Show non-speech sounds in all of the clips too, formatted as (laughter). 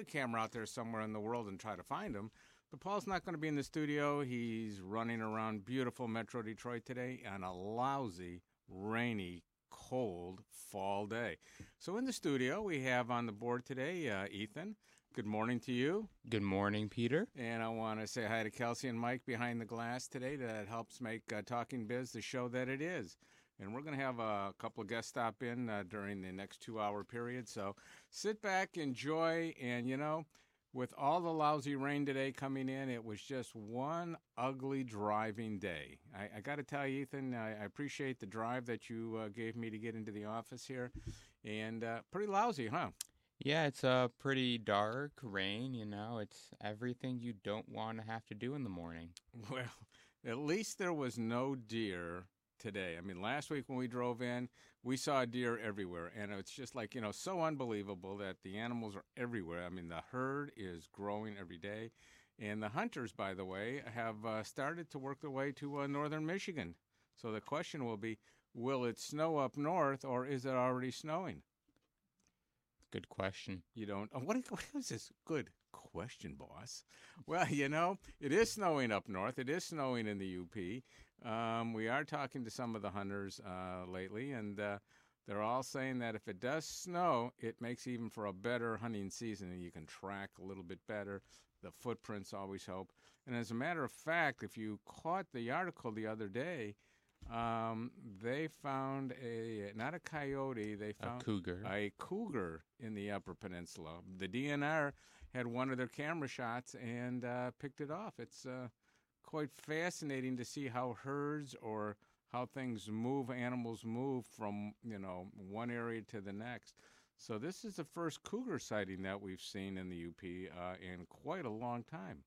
put a camera out there somewhere in the world and try to find him. But Paul's not going to be in the studio. He's running around beautiful Metro Detroit today on a lousy, rainy, cold fall day. So in the studio, we have on the board today uh, Ethan. Good morning to you. Good morning, Peter. And I want to say hi to Kelsey and Mike behind the glass today that helps make uh, Talking Biz the show that it is. And we're going to have a couple of guests stop in uh, during the next two hour period. So sit back, enjoy, and you know, with all the lousy rain today coming in, it was just one ugly driving day. I, I got to tell you, Ethan, I, I, appreciate the drive that you uh, gave me to get into the office here. And uh, pretty lousy, huh? Yeah, it's a pretty dark rain, you know. It's everything you don't want to have to do in the morning. Well, at least there was no deer today. I mean, last week when we drove in, we saw deer everywhere, and it's just like, you know, so unbelievable that the animals are everywhere. I mean, the herd is growing every day. And the hunters, by the way, have uh, started to work their way to uh, northern Michigan. So the question will be will it snow up north, or is it already snowing? Good question. You don't. Oh, (laughs) what, what is this? Good question, boss. Well, you know, it is snowing up north. It is snowing in the UP. Um, we are talking to some of the hunters uh, lately, and uh, they're all saying that if it does snow, it makes even for a better hunting season, and you can track a little bit better. The footprints always help. And as a matter of fact, if you caught the article the other day, um, they found a not a coyote. They found a cougar. A cougar in the Upper Peninsula. The DNR had one of their camera shots and uh, picked it off. It's uh, quite fascinating to see how herds or how things move, animals move from you know one area to the next. So this is the first cougar sighting that we've seen in the UP uh, in quite a long time.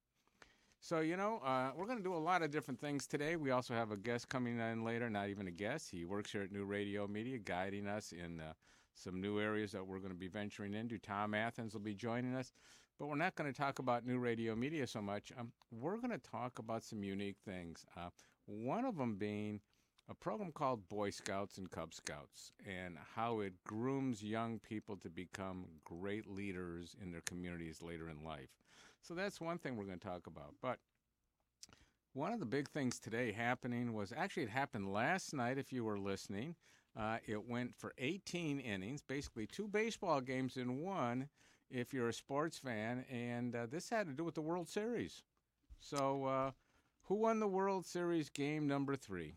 So, you know, uh, we're going to do a lot of different things today. We also have a guest coming in later, not even a guest. He works here at New Radio Media, guiding us in uh, some new areas that we're going to be venturing into. Tom Athans will be joining us. But we're not going to talk about New Radio Media so much. Um, we're going to talk about some unique things. Uh, one of them being a program called Boy Scouts and Cub Scouts and how it grooms young people to become great leaders in their communities later in life. So that's one thing we're going to talk about. But one of the big things today happening was actually it happened last night, if you were listening. Uh, it went for 18 innings, basically two baseball games in one, if you're a sports fan. And uh, this had to do with the World Series. So, uh, who won the World Series game number three?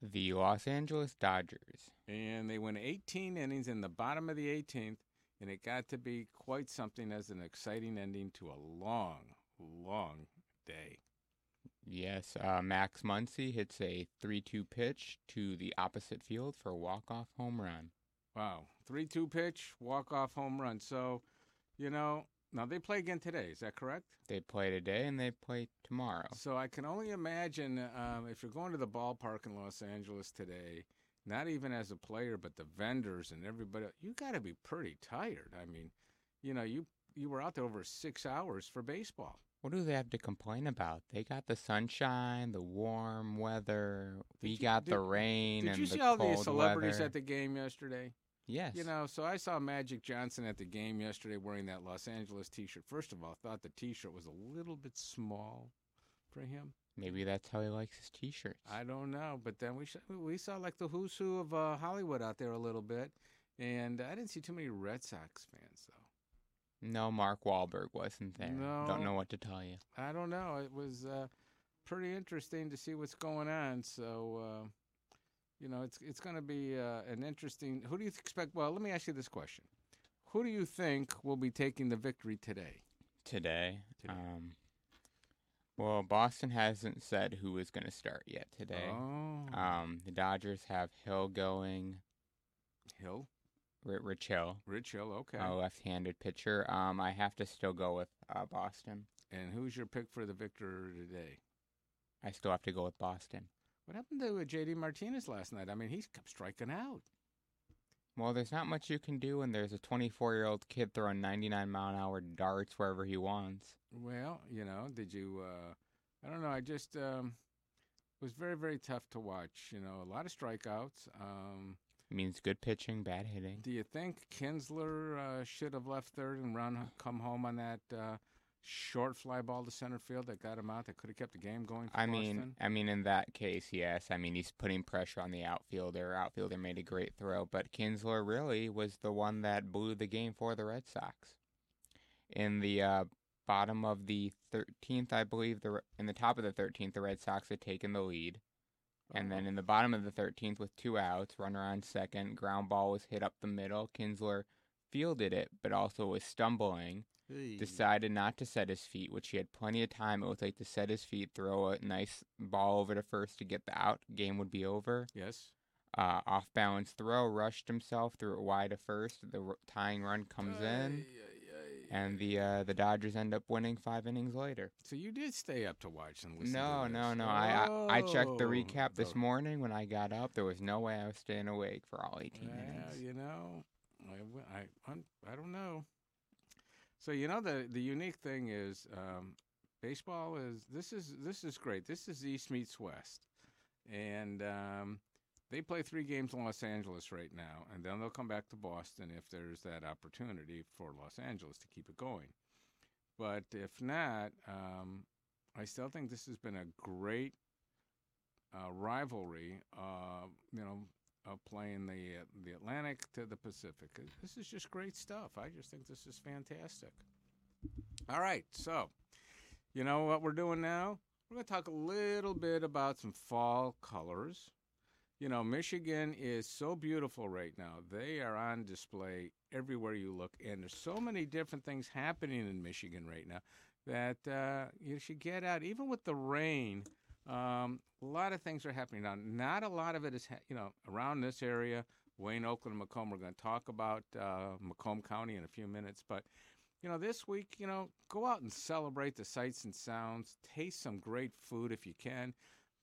The Los Angeles Dodgers. And they went 18 innings in the bottom of the 18th and it got to be quite something as an exciting ending to a long, long day. Yes, uh, Max Muncy hits a 3 2 pitch to the opposite field for a walk off home run. Wow. 3 2 pitch, walk off home run. So, you know, now they play again today, is that correct? They play today and they play tomorrow. So I can only imagine um, if you're going to the ballpark in Los Angeles today, not even as a player, but the vendors and everybody. You got to be pretty tired. I mean, you know, you you were out there over six hours for baseball. What do they have to complain about? They got the sunshine, the warm weather. Did we you, got did, the rain. Did you see all the celebrities weather. at the game yesterday? Yes. You know, so I saw Magic Johnson at the game yesterday wearing that Los Angeles T-shirt. First of all, I thought the T-shirt was a little bit small for him. Maybe that's how he likes his T-shirts. I don't know, but then we we saw like the who's who of uh, Hollywood out there a little bit, and I didn't see too many Red Sox fans though. No, Mark Wahlberg wasn't there. No, don't know what to tell you. I don't know. It was uh, pretty interesting to see what's going on. So, uh, you know, it's it's going to be uh, an interesting. Who do you expect? Well, let me ask you this question: Who do you think will be taking the victory today? Today, today. Um, well, Boston hasn't said who is going to start yet today. Oh. Um, the Dodgers have Hill going. Hill. R- Rich Hill. Rich Hill. Okay. A left-handed pitcher. Um, I have to still go with uh, Boston. And who's your pick for the victor today? I still have to go with Boston. What happened to uh, J.D. Martinez last night? I mean, he's kept striking out. Well, there's not much you can do when there's a 24 year old kid throwing 99 mile an hour darts wherever he wants. Well, you know, did you? Uh, I don't know. I just um, was very, very tough to watch. You know, a lot of strikeouts. Um, means good pitching, bad hitting. Do you think Kinsler uh, should have left third and run come home on that uh, short fly ball to center field that got him out? That could have kept the game going. For I Boston? mean, I mean, in that case, yes. I mean, he's putting pressure on the outfielder. Outfielder made a great throw, but Kinsler really was the one that blew the game for the Red Sox. In the uh, bottom of the 13th, I believe, the in the top of the 13th, the Red Sox had taken the lead. And then in the bottom of the 13th, with two outs, runner on second, ground ball was hit up the middle. Kinsler fielded it, but also was stumbling. Hey. Decided not to set his feet, which he had plenty of time. It was like to set his feet, throw a nice ball over to first to get the out. Game would be over. yes. Uh, off balance throw, rushed himself, threw it wide to first. The r- tying run comes in, Ay, ay, ay, and the uh, the Dodgers end up winning five innings later. So you did stay up to watch and listen. No, no, no. I, I I checked the Oh, recap this morning when I got up. There was no way I was staying awake for all 18 Well, innings. you know, I, I, I don't know. So you know the the unique thing is um, baseball is this is this is great. This is East meets West, and um, they play three games in Los Angeles right now, and then they'll come back to Boston if there's that opportunity for Los Angeles to keep it going. But if not, um, I still think this has been a great uh, rivalry. Uh, you know, of playing the uh, the Atlantic to the Pacific. Uh, This is just great stuff. I just think this is fantastic. All right, so you know what we're doing now? We're going to talk a little bit about some fall colors. You know, Michigan is so beautiful right now. They are on display everywhere you look, and there's so many different things happening in Michigan right now that uh, you should get out. Even with the rain, um, a lot of things are happening now. Not a lot of it is, ha- you know, around this area. Wayne, Oakland, Macomb. We're going to talk about uh, Macomb County in a few minutes, but you know, this week, you know, go out and celebrate the sights and sounds. Taste some great food if you can.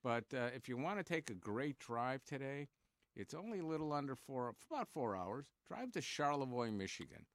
But uh, if you want to take a great drive today, it's only a little under four, about four hours. Drive to Charlevoix, Michigan.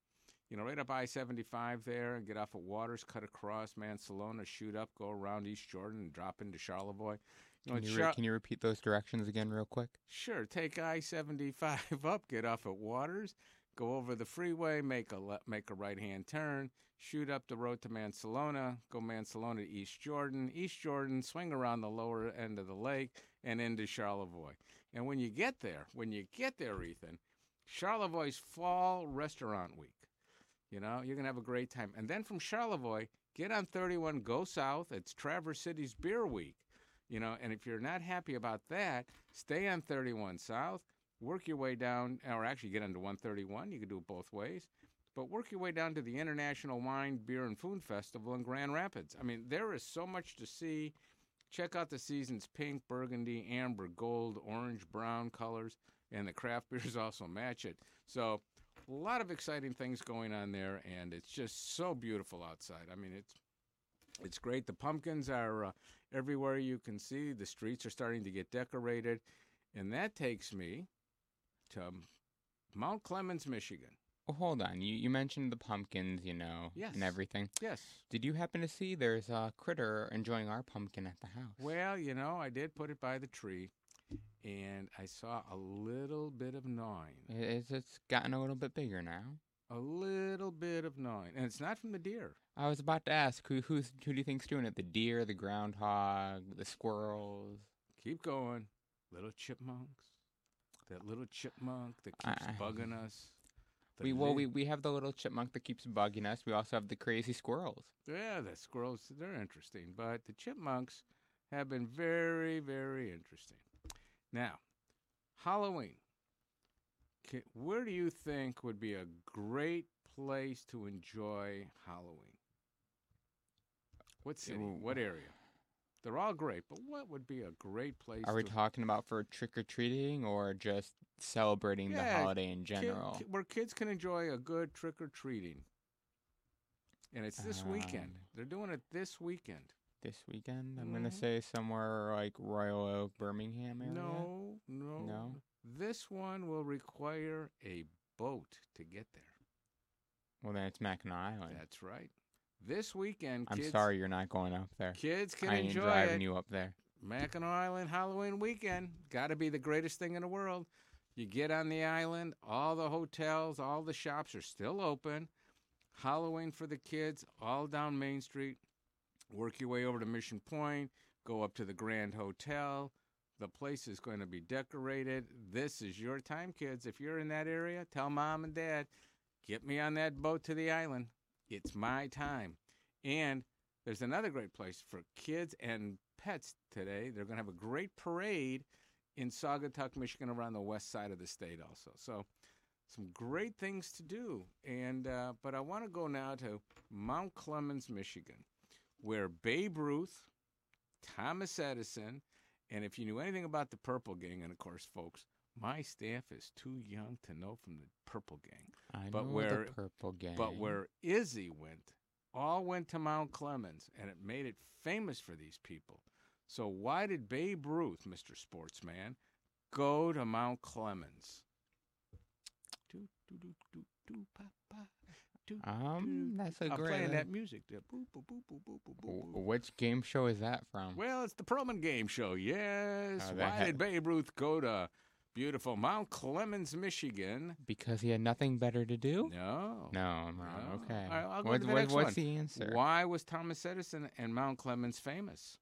You know, right up I 75 there, and get off at Waters, cut across Mancelona, shoot up, go around East Jordan, and drop into Charlevoix. You know, Can you, Char- can you repeat those directions again, real quick? Sure. Take I seventy five (laughs) up, get off at Waters, go over the freeway, make a le- make a right hand turn, shoot up the road to Mancelona, go Mancelona to East Jordan, East Jordan, swing around the lower end of the lake and into Charlevoix. And when you get there, when you get there, Ethan, Charlevoix's Fall Restaurant Week. You know, you're gonna have a great time. And then from Charlevoix, get on 31, go south. It's Traverse City's Beer Week. You know, and if you're not happy about that, stay on 31 South, work your way down, or actually get onto 131. You can do it both ways, but work your way down to the International Wine, Beer, and Food Festival in Grand Rapids. I mean, there is so much to see. Check out the season's pink, burgundy, amber, gold, orange, brown colors, and the craft beers (laughs) also match it. So, a lot of exciting things going on there, and it's just so beautiful outside. I mean, it's it's great. The pumpkins are uh, everywhere you can see. The streets are starting to get decorated, and that takes me to Mount Clemens, Michigan. Well, hold on. You you mentioned the pumpkins, you know, Yes. and everything. Yes. Did you happen to see there's a critter enjoying our pumpkin at the house? Well, you know, I did put it by the tree, and I saw a little bit of gnawing. It's, it's gotten a little bit bigger now. A little bit of gnawing, and it's not from the deer. I was about to ask who who's who do you think's doing it? The deer, the groundhog, the squirrels? Keep going, little chipmunks. That little chipmunk that keeps I- bugging us. The We well we, we have the little chipmunk that keeps bugging us. We also have the crazy squirrels. Yeah, the squirrels, they're interesting, but the chipmunks have been very, very interesting. Now, Halloween. Where do you think would be a great place to enjoy Halloween? What city? Ooh. What area? They're all great, but what would be a great place Are we to talking about for trick or treating or just celebrating the holiday in general? ki- where kids can enjoy a good trick or treating? And it's this weekend. Um, They're doing it this weekend. This weekend, I'm gonna Mhm. say somewhere like Royal Oak, Birmingham area. No, no. No? This one will require a boat to get there. Well, then it's Mackinac Island. That's right. This weekend, I'm kids, sorry you're not going up there. kids can I ain't enjoy driving it. you up there. Mackinac Island Halloween weekend. Got to be the greatest thing in the world. You get on the island, all the hotels, all the shops are still open. Halloween for the kids, all down Main Street. Work your way over to Mission Point, go up to the Grand Hotel. The place is going to be decorated. This is your time, kids. If you're in that area, tell mom and dad, get me on that boat to the island. It's my time. And there's another great place for kids and pets today. They're going to have a great parade in Saugatuck, Michigan, around the west side of the state, also. So, some great things to do. And uh, but I want to go now to Mount Clemens, Michigan, where Babe Ruth, Thomas Edison, and if you knew anything about the Purple Gang, and of course, folks, my staff is too young to know from the Purple Gang. I But know where- the purple gang. But where Izzy went, all went to Mount Clemens, and it made it famous for these people. So why did Babe Ruth, Mr. Sportsman, go to Mount Clemens? Do, do, do, do, do, do, Um, do. that's a I'm great. playing that music. there. Boop, boop, boop, boop, boop, boop, boop, Which game show is that from? Well, it's the Perlman Game Show. Yes. Oh, Why ha- did Babe Ruth go to beautiful Mount Clemens, Michigan? Because he had nothing better to do. No. No, I'm wrong. No. Okay. All right, I'll go What- to the what- next what's one. the answer? Why was Thomas Edison and Mount Clemens famous?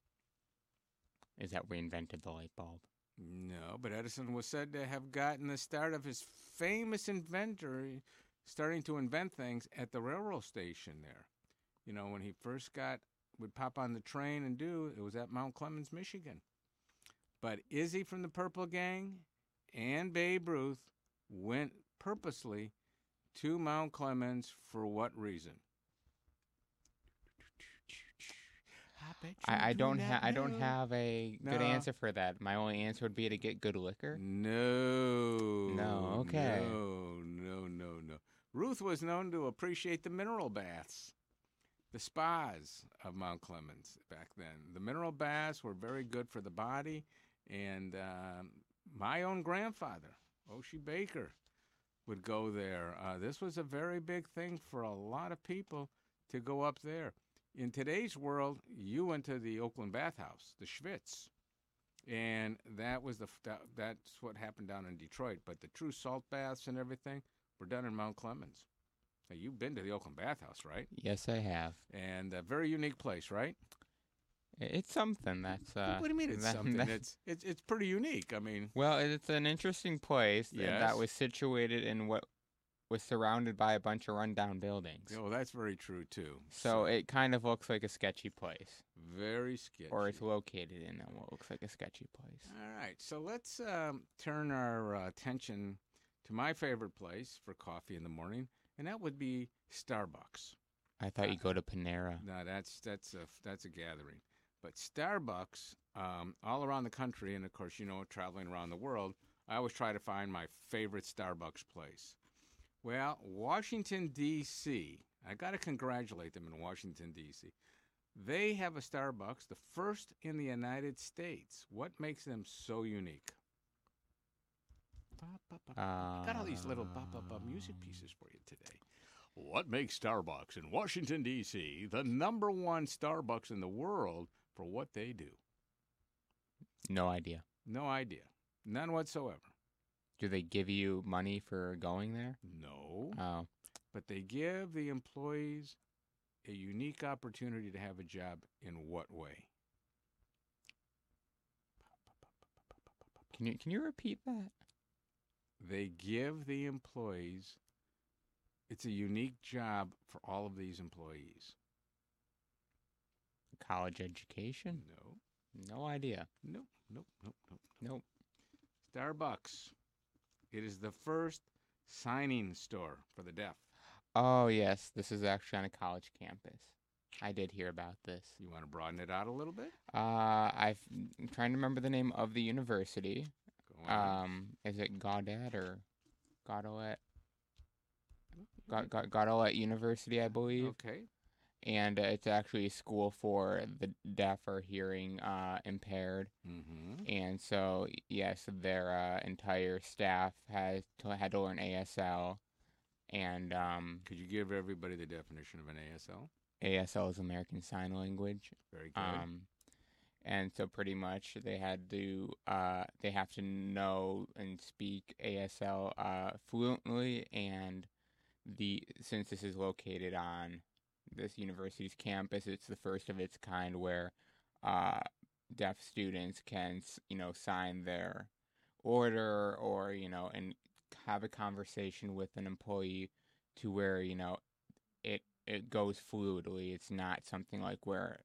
Is that we invented the light bulb? No, but Edison was said to have gotten the start of his famous inventor starting to invent things at the railroad station there. You know, when he first got would pop on the train and do it was at Mount Clemens, Michigan. But Izzy from the Purple Gang and Babe Ruth went purposely to Mount Clemens for what reason? bet I, I do don't not have I don't have a good answer for that. My only answer would be to get good liquor. No. No, okay. No, no, no, no. Ruth was known to appreciate the mineral baths, the spas of Mount Clemens back then. The mineral baths were very good for the body, and um, my own grandfather, Oshie Baker, would go there. Uh, this was a very big thing for a lot of people to go up there. In today's world, you went to the Oakland Bathhouse, the Schwitz and that was the that, that's what happened down in Detroit. But the true salt baths and everything were done in Mount Clemens. Now, you've been to the Oakland Bathhouse, right? Yes, I have. And a very unique place, right? It's something that's. Uh, what do you mean it's (laughs) that- something? that- It's it's it's pretty unique. I mean, Well, it's an interesting place Yes. that was situated in what was surrounded by a bunch of rundown buildings. oh, that's very true too. So it kind of looks like a sketchy place, very sketchy. or it's located in what looks like a sketchy place. All right, so let's um, turn our uh, attention to my favorite place for coffee in the morning, and that would be Starbucks. I thought you'd go to Panera. No, that's that's a that's a gathering. But Starbucks, um, all around the country, and of course, you know, traveling around the world, I always try to find my favorite Starbucks place. Well, Washington D.C. I got to congratulate them in Washington D.C. They have a Starbucks, the first in the United States. What makes them so unique? Got all these little ba, ba, ba music pieces for you today. What makes Starbucks in Washington, D.C. the number one Starbucks in the world for what they do? No idea. No idea. None whatsoever. Do they give you money for going there? No. Oh, But they give the employees a unique opportunity to have a job in what way? can you can you repeat that? They give the employees, it's a unique job for all of these employees. College education? No, No idea. nope, nope, nope, nope. Nope. Starbucks. It is the first signing store for the deaf. Oh yes, this is actually on a college campus. I did hear about this. You want to broaden it out a little bit? Uh, I've, I'm trying to remember the name of the university. Um, is it Gaudet or Gaudet? Ga- Ga- Gaudet University, I believe. okay. And uh, it's actually a school for the deaf or hearing uh, impaired. Mm-hmm. And so, yes, their uh, entire staff has to, had to learn ASL. And um, Could you give everybody the definition of an ASL? ASL is American Sign Language. Very good. Um, and so pretty much they had to uh, they have to know and speak ASL uh, fluently, and the since this is located on this university's campus, it's the first of its kind where uh, deaf students can you know sign their order or you know and have a conversation with an employee to where you know it it goes fluidly. It's not something like where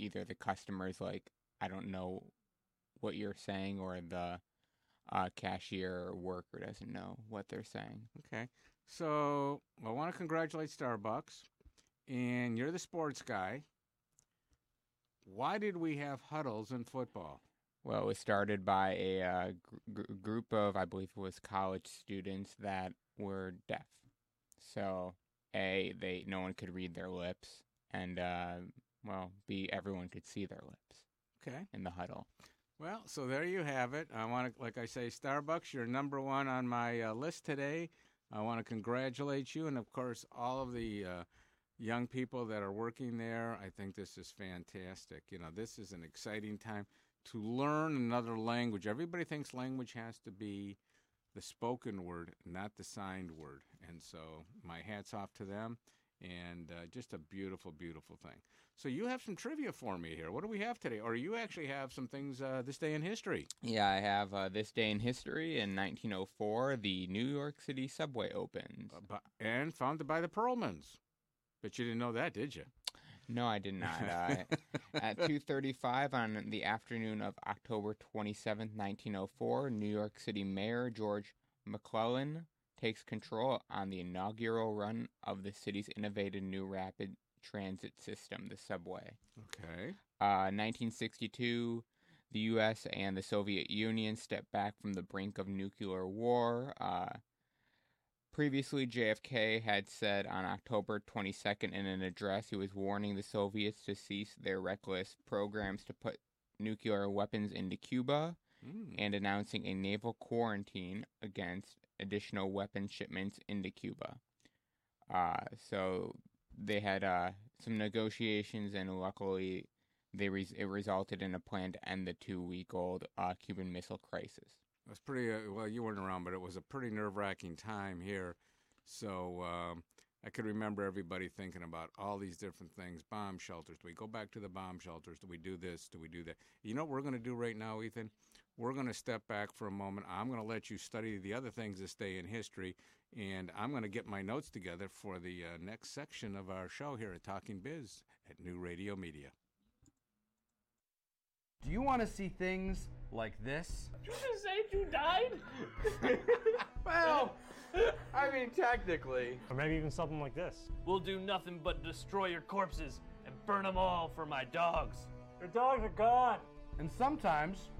either the customer's like, I don't know what you're saying, or the uh, cashier or worker doesn't know what they're saying. Okay. So I want to congratulate Starbucks, and you're the sports guy. Why did we have huddles in football? Well, it was started by a uh, gr- group of, I believe it was college students that were deaf. So, A, they no one could read their lips, and uh, well, be everyone could see their lips. Okay. In the huddle. Well, so there you have it. I want to, like I say, Starbucks, you're number one on my uh, list today. I want to congratulate you, and of course, all of the uh, young people that are working there. I think this is fantastic. You know, this is an exciting time to learn another language. Everybody thinks language has to be the spoken word, not the signed word. And so, my hat's off to them and uh, just a beautiful, beautiful thing. So you have some trivia for me here. What do we have today? Or you actually have some things uh, this day in history? Yeah, I have uh, this day in history. In 1904, the New York City subway opened, uh, and founded by the Perlmans. But you didn't know that, did you? No, I did not. (laughs) Uh, at 2:35 on the afternoon of October 27, 1904, New York City Mayor George McClellan takes control on the inaugural run of the city's innovative new rapid transit system, the subway. Okay. Uh, 1962, the U.S. and the Soviet Union stepped back from the brink of nuclear war. Uh, previously, JFK had said on October 22nd in an address he was warning the Soviets to cease their reckless programs to put nuclear weapons into Cuba mm. and announcing a naval quarantine against additional weapon shipments into Cuba. Uh, so they had uh, some negotiations, and luckily, they it resulted in a plan to end the two-week-old uh, Cuban Missile Crisis. It was pretty uh, well. You weren't around, but it was a pretty nerve-wracking time here. So um, I could remember everybody thinking about all these different things. Bomb shelters. Do we go back to the bomb shelters? Do we do this? Do we do that? You know what we're going to do right now, Ethan? We're going to step back for a moment. I'm going to let you study the other things this day in history, and I'm going to get my notes together for the uh, next section of our show here at Talking Biz at New Radio Media. Do you want to see things like this? Did you just say you died? (laughs) well, I mean, technically. Or maybe even something like this. We'll do nothing but destroy your corpses and burn them all for my dogs. Your dogs are gone. And sometimes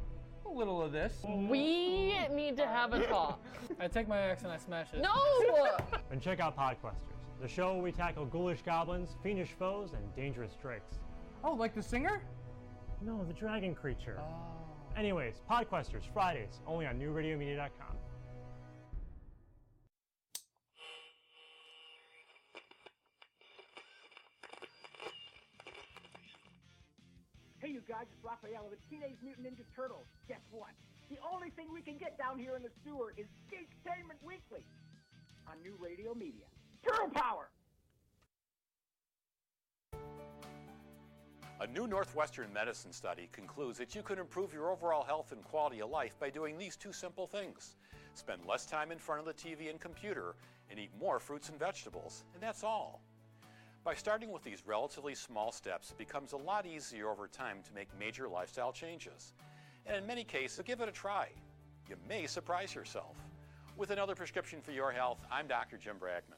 a little of this. We need to have a talk. I take my axe and I smash it. No! (laughs) and check out Podquesters, the show where we tackle ghoulish goblins, fiendish foes, and dangerous drakes. Oh, like the singer? No, the dragon creature. Oh. Anyways, Podquesters, Fridays, only on newradiomedia.com. you guys, it's Raphael the Teenage Mutant Ninja Turtles. Guess what? The only thing we can get down here in the sewer is Geektainment Weekly on New Radio Media. Turtle Power! A new Northwestern medicine study concludes that you can improve your overall health and quality of life by doing these two simple things. Spend less time in front of the TV and computer and eat more fruits and vegetables, and that's all. By starting with these relatively small steps, it becomes a lot easier over time to make major lifestyle changes. And in many cases, give it a try. You may surprise yourself. With another prescription for your health, I'm Dr. Jim Bragman.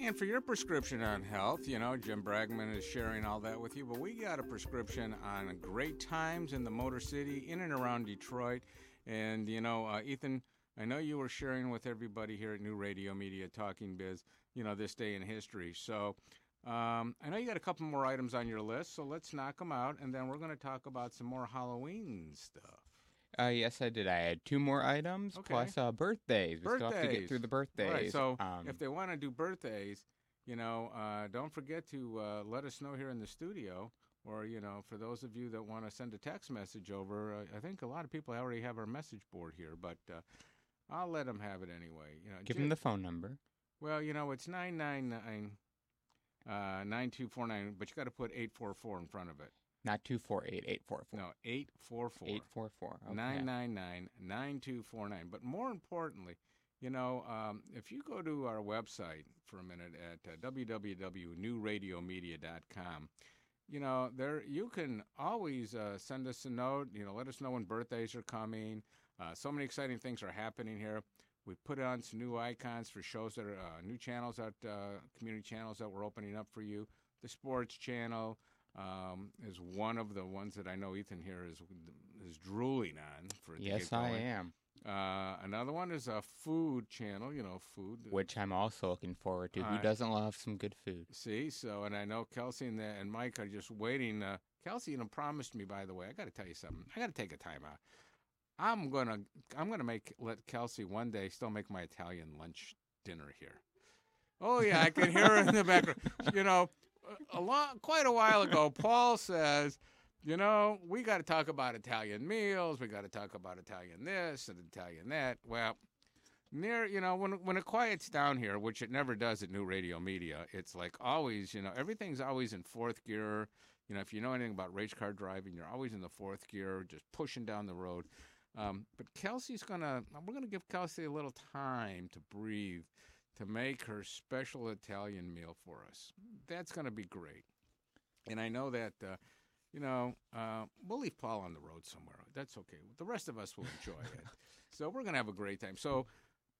And for your prescription on health, you know, Jim Bragman is sharing all that with you, but we got a prescription on great times in the Motor City, in and around Detroit. And, you know, uh, Ethan, I know you were sharing with everybody here at New Radio Media Talking Biz, you know, this day in history. So um, I know you got a couple more items on your list, so let's knock them out, and then we're going to talk about some more Halloween stuff. Uh, yes, I did. I had two more items Okay. plus uh, birthdays. We still have to get through the birthdays. Right, so um, if they want to do birthdays, you know, uh, don't forget to uh, let us know here in the studio. Or, you know, for those of you that want to send a text message over, uh, I think a lot of people already have our message board here, but uh, I'll let them have it anyway. You know, Give ju- him the phone number. well, you know, it's 999 uh, 9249, but you got to put 844 in front of it. Not 248 844. No, 844. 844. Okay. 999 9249. But more importantly, you know, um, if you go to our website for a minute at uh, www.newradiomedia.com, you know, there you can always uh, send us a note. You know, let us know when birthdays are coming. Uh, so many exciting things are happening here. We put on some new icons for shows that are uh, new channels that uh, community channels that we're opening up for you. The sports channel um, is one of the ones that I know Ethan here is is drooling on for. Yes, I am. Uh, another one is a food channel. You know, food. Which I'm also looking forward to. Who doesn't love some good food? See, so and I know Kelsey and, the, and Mike are just waiting. Uh, Kelsey, you know, promised me. By the way, I got to tell you something. I got to take a time out. I'm gonna I'm gonna make let Kelsey one day still make my Italian lunch dinner here. Oh yeah, I can hear her in the background. You know, a long quite a while ago, Paul says, you know, we got to talk about Italian meals. We got to talk about Italian this and Italian that. Well, near you know when when it quiets down here, which it never does at New Radio Media, it's like always you know everything's always in fourth gear. You know if you know anything about race car driving, you're always in the fourth gear, just pushing down the road. Um, but Kelsey's gonna we're gonna give Kelsey a little time to breathe to make her special Italian meal for us. That's gonna be great. And I know that. Uh, you know, uh, we'll leave Paul on the road somewhere. That's okay. The rest of us will enjoy it. (laughs) So we're gonna have a great time. So,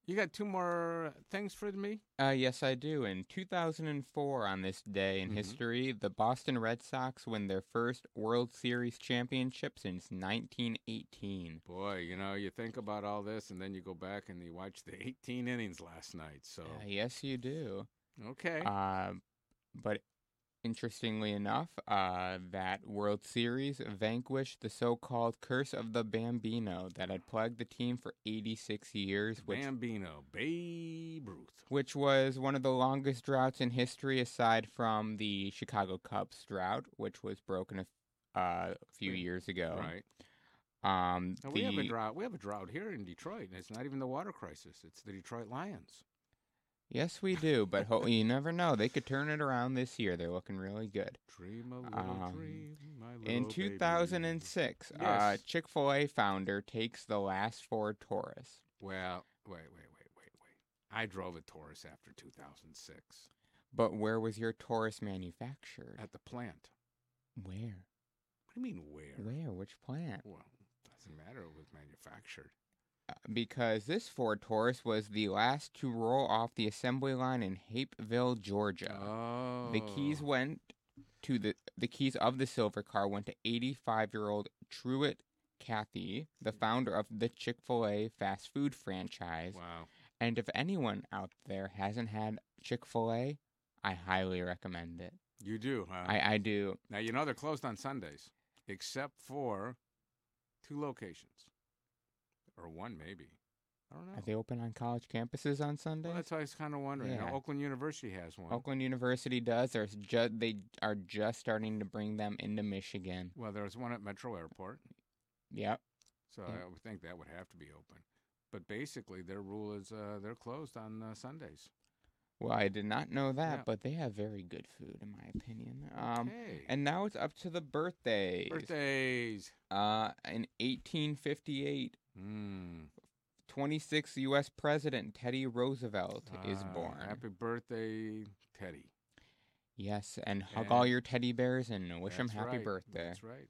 you got two more things for me? Uh, yes, I do. In 2004, on this day in Mhm. history, the Boston Red Sox win their first World Series championship since 1918. Boy, you know, you think about all this, and then you go back and you watch the 18 innings last night. So, Uh, yes, you do. okay, Uh, but interestingly enough, uh, that World Series vanquished the so-called curse of the Bambino that had plagued the team for 86 years, which Bambino, Babe Ruth. which was one of the longest droughts in history, aside from the Chicago Cubs drought, which was broken a, uh, few years ago. Right. Um, Now, we have a drought. We have a drought here in Detroit, and it's not even the water crisis. It's the Detroit Lions. Yes, we do, but ho- you never know. They could turn it around this year. They're looking really good. Dream a little Um, dream, my little In baby. 2006, uh. Chick fil A founder takes the last Ford Taurus. Well, wait, wait, wait, wait, wait. I drove a Taurus after 2006 But where was your Taurus manufactured? at the plant. Where? What do you mean where? Where? Which plant? Well, doesn't matter. It was manufactured. Because this Ford Taurus was the last to roll off the assembly line in Hapeville, Georgia. Oh. The keys oh. went to the the keys of the silver car went to 85 year old Truett Cathy, the founder of the Chick Fil A fast food franchise. Wow. And if anyone out there hasn't had Chick Fil A, I highly recommend it. You do, huh? I, I do. now you know they're closed on Sundays, except for two locations, or one maybe. I don't know. Are they open on college campuses on Sundays? well, that's why I was kind of wondering. Now, Yeah. Oakland University has one. Oakland University does. There's ju- they are just starting to bring them into Michigan. Well, there's one at Metro Airport, Yep. so Yeah. I would think that would have to be open. But basically, their rule is uh, they're closed on uh, Sundays. Well, I did not know that, Yeah. but they have very good food, in my opinion. Um, okay. and now it's up to the birthdays. birthdays. Uh, in 1858, Mm. 26th U.S. President Teddy Roosevelt is born. Happy birthday, Teddy. Yes, and hug And- all your teddy bears and wish them happy right. birthday. That's right.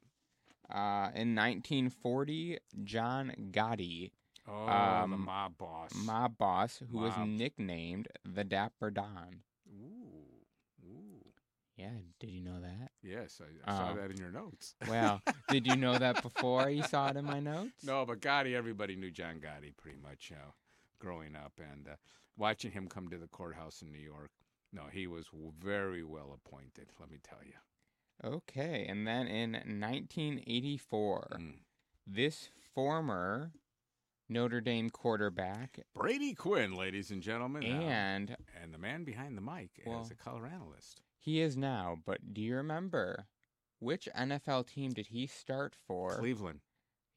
Uh, in 1940, John Gotti, Oh, the Um, mob boss. mob boss, who was nicknamed the Dapper Don. Ooh. Ooh. Yeah, did you know that? Yes, I, I saw Oh. that in your notes. (laughs) Well, did you know that before you saw it in my notes? no, but Gotti, everybody knew John Gotti pretty much uh, growing up, and uh, watching him come to the courthouse in New York. No, he was very well appointed. Let me tell you. Okay, and then in 1984, Mm. this former Notre Dame quarterback Brady Quinn, ladies and gentlemen, and and and the man behind the mic Well- as a color analyst. He is now, but do you remember which NFL team did he start for? Cleveland.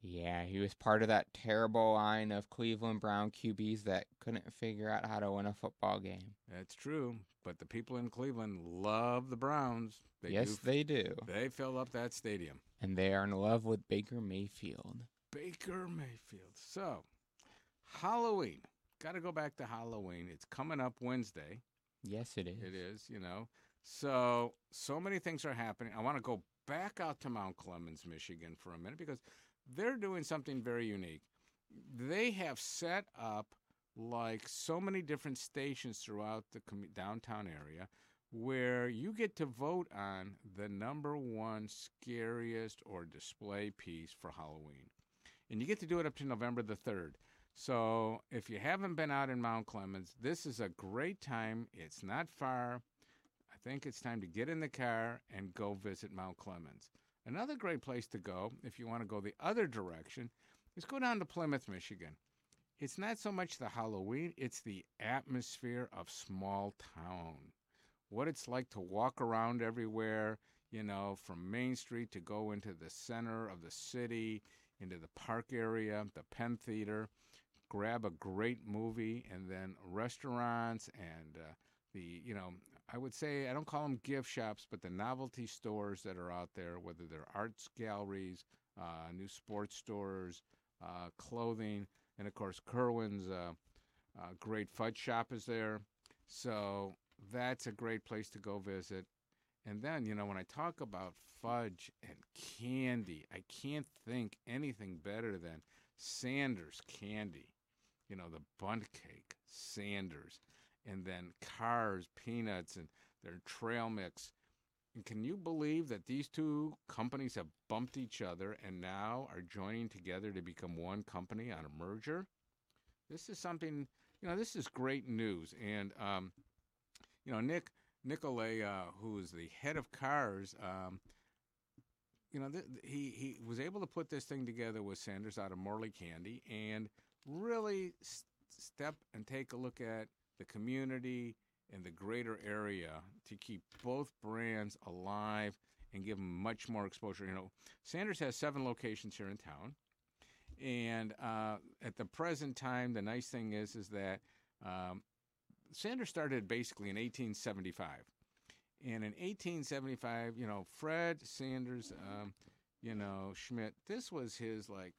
Yeah, he was part of that terrible line of Cleveland Brown QBs that couldn't figure out how to win a football game. That's true, but the people in Cleveland love the Browns. They yes, do, they do. They fill up that stadium. And they are in love with Baker Mayfield. Baker Mayfield. So, Halloween. Got to go back to Halloween. It's coming up Wednesday. Yes, it is. It is, you know. So, so many things are happening. I want to go back out to Mount Clemens, Michigan for a minute because they're doing something very unique. They have set up like so many different stations throughout the downtown area where you get to vote on the number one scariest or display piece for Halloween. And you get to do it up to November the 3rd. So if you haven't been out in Mount Clemens, this is a great time. It's not far. Think it's time to get in the car and go visit Mount Clemens. Another great place to go, if you want to go the other direction, is go down to Plymouth, Michigan. It's not so much the Halloween, it's the atmosphere of small town. What it's like to walk around everywhere, you know, from Main Street to go into the center of the city, into the park area, the Penn Theater, grab a great movie, and then restaurants and uh, the, you know, I would say I don't call them gift shops, but the novelty stores that are out there, whether they're arts galleries, uh, new sports stores, uh, clothing, and of course Kilwins uh, uh, great fudge shop is there. So that's a great place to go visit. And then, you know, when I talk about fudge and candy, I can't think anything better than Sanders candy. You know, the bundt cake, Sanders, and then Kar's peanuts and their trail mix. And can you believe that these two companies have bumped each other and now are joining together to become one company on a merger? This is something, you know, this is great news. And, um, you know, Nick Nicolay, uh, who is the head of Kar's, um, you know, th- he he was able to put this thing together with Sanders out of Morley Candy and really s- step and take a look at the community and the greater area to keep both brands alive and give them much more exposure. You know, Sanders has seven locations here in town, and uh, at the present time, the nice thing is is that um, Sanders started basically in 1875. And in 1875, you know, Fred Sanders, um, you know, Schmidt, this was his like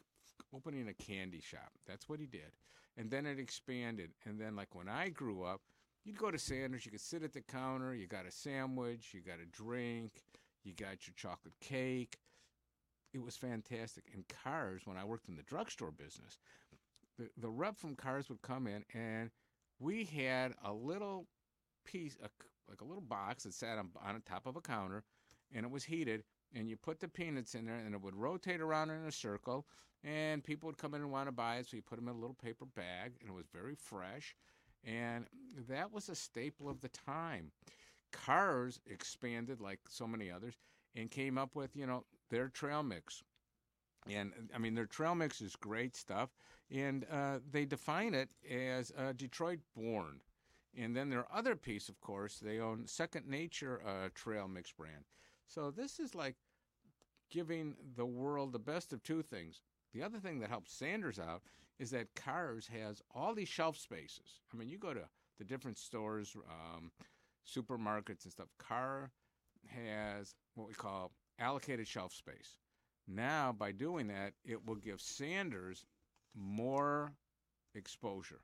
opening a candy shop. That's what he did. And then it expanded. And then, like when I grew up, you'd go to Sanders, you could sit at the counter, you got a sandwich, you got a drink, you got your chocolate cake. It was fantastic. And Kar's, when I worked in the drugstore business, the, the rep from Kar's would come in and we had a little piece, a, like a little box that sat on, on top of a counter, and it was heated. And you put the peanuts in there, and it would rotate around in a circle. And people would come in and want to buy it, so you put them in a little paper bag, and it was very fresh. And that was a staple of the time. Kar's expanded like so many others and came up with, you know, their trail mix. And I mean, their trail mix is great stuff. And uh, they define it as uh, Detroit born. And then their other piece, of course, they own Second Nature uh, Trail Mix brand. So this is like giving the world the best of two things. The other thing that helps Sanders out is that Kar's has all these shelf spaces. I mean, you go to the different stores, um, supermarkets and stuff. Kar has what we call allocated shelf space. Now, by doing that, it will give Sanders more exposure,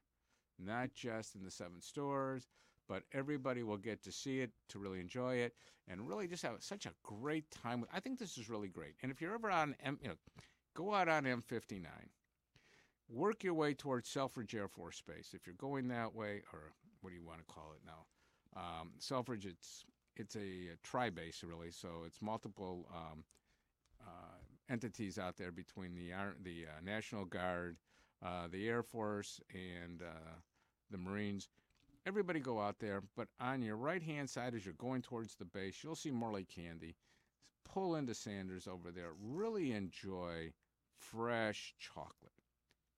not just in the seven stores, but everybody will get to see it, to really enjoy it, and really just have such a great time. I think this is really great. And if you're ever on, you know, go out on M59, work your way towards Selfridge Air Force Base. If you're going that way, or what do you want to call it now? Um, Selfridge, it's it's a, a tri base really, so it's multiple um, uh, entities out there between the the uh, National Guard, uh, the Air Force, and uh, the Marines. Everybody go out there, but on your right hand side as you're going towards the base, you'll see Morley Candy. Pull into Sanders over there. Really enjoy fresh chocolate.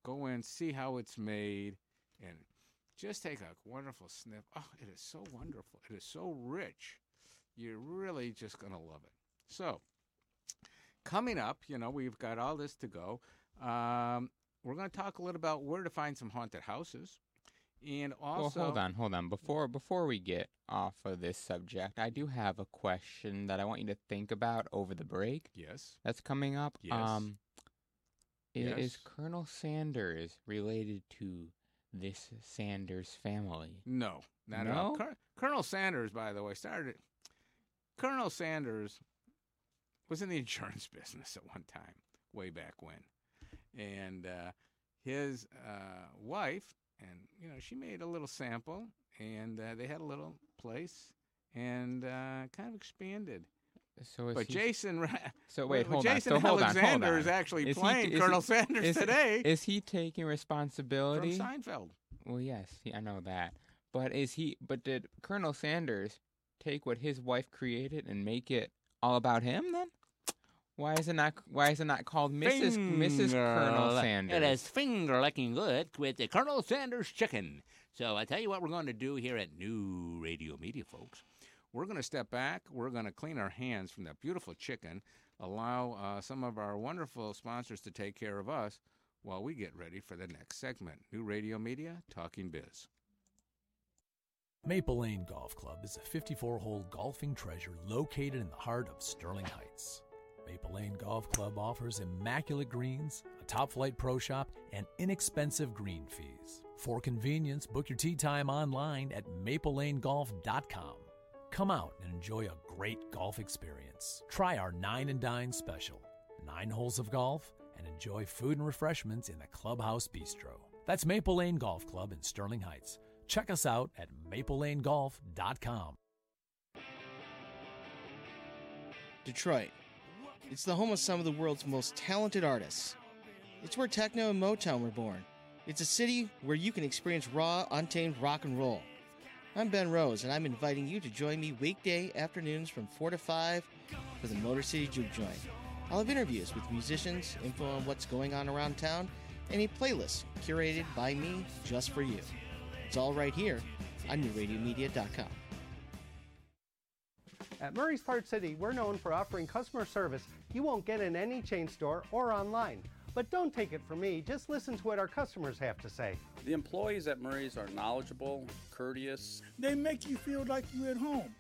Go in, see how it's made, and just take a wonderful sniff. Oh, it is so wonderful. It is so rich. You're really just going to love it. So, coming up, you know, we've got all this to go. Um, we're going to talk a little about where to find some haunted houses. And also, well, hold on, hold on. Before before we get off of this subject, I do have a question that I want you to think about over the break. Yes. That's coming up. Yes. Um, Yes. Is Colonel Sanders related to this Sanders family? No, not at all. No? Col- Colonel Sanders, by the way, started. Colonel Sanders was in the (laughs) insurance business at one time, way back when, and uh, his uh, wife, and you know, she made a little sample, and uh, they had a little place, and uh, kind of expanded. So is But he- Jason, So wait, hold on. So hold on, hold Alexander on. is actually Is he- playing is he- Colonel Sanders is- today Is he taking responsibility from? Seinfeld. Well, yes, I know that. But is he? But did Colonel Sanders take what his wife created and make it all about him? Then why is it not? Why is it not called Mrs. Mrs. Colonel Sanders? It is finger licking good with the Colonel Sanders chicken. So I tell you what we're going to do here at New Radio Media, folks. We're going to step back. We're going to clean our hands from that beautiful chicken, allow uh, some of our wonderful sponsors to take care of us while we get ready for the next segment. New Radio Media, Talking Biz. Maple Lane Golf Club is a 54 hole golfing treasure located in the heart of Sterling Heights. Maple Lane Golf Club offers immaculate greens, a top flight pro shop, and inexpensive green fees. For convenience, book your tee time online at maplelanegolf.com. Come out and enjoy a great golf experience. Try our Nine and Dine special nine holes of golf and enjoy food and refreshments in the Clubhouse Bistro. That's Maple Lane Golf Club in Sterling Heights. Check us out at maplelanegolf.com. Detroit. It's the home of some of the world's most talented artists. It's where techno and Motown were born. It's a city where you can experience raw, untamed rock and roll. I'm Ben Rose, and I'm inviting you to join me weekday afternoons from 4 to 5 for the Motor City Juke Joint. I'll have interviews with musicians, info on what's going on around town, and a playlist curated by me just for you. It's all right here on NewRadioMedia.com. At Murray's Part City, we're known for offering customer service you won't get in any chain store or online. But don't take it from me, just listen to what our customers have to say. The employees at Murray's are knowledgeable, courteous. They make you feel like you're at home.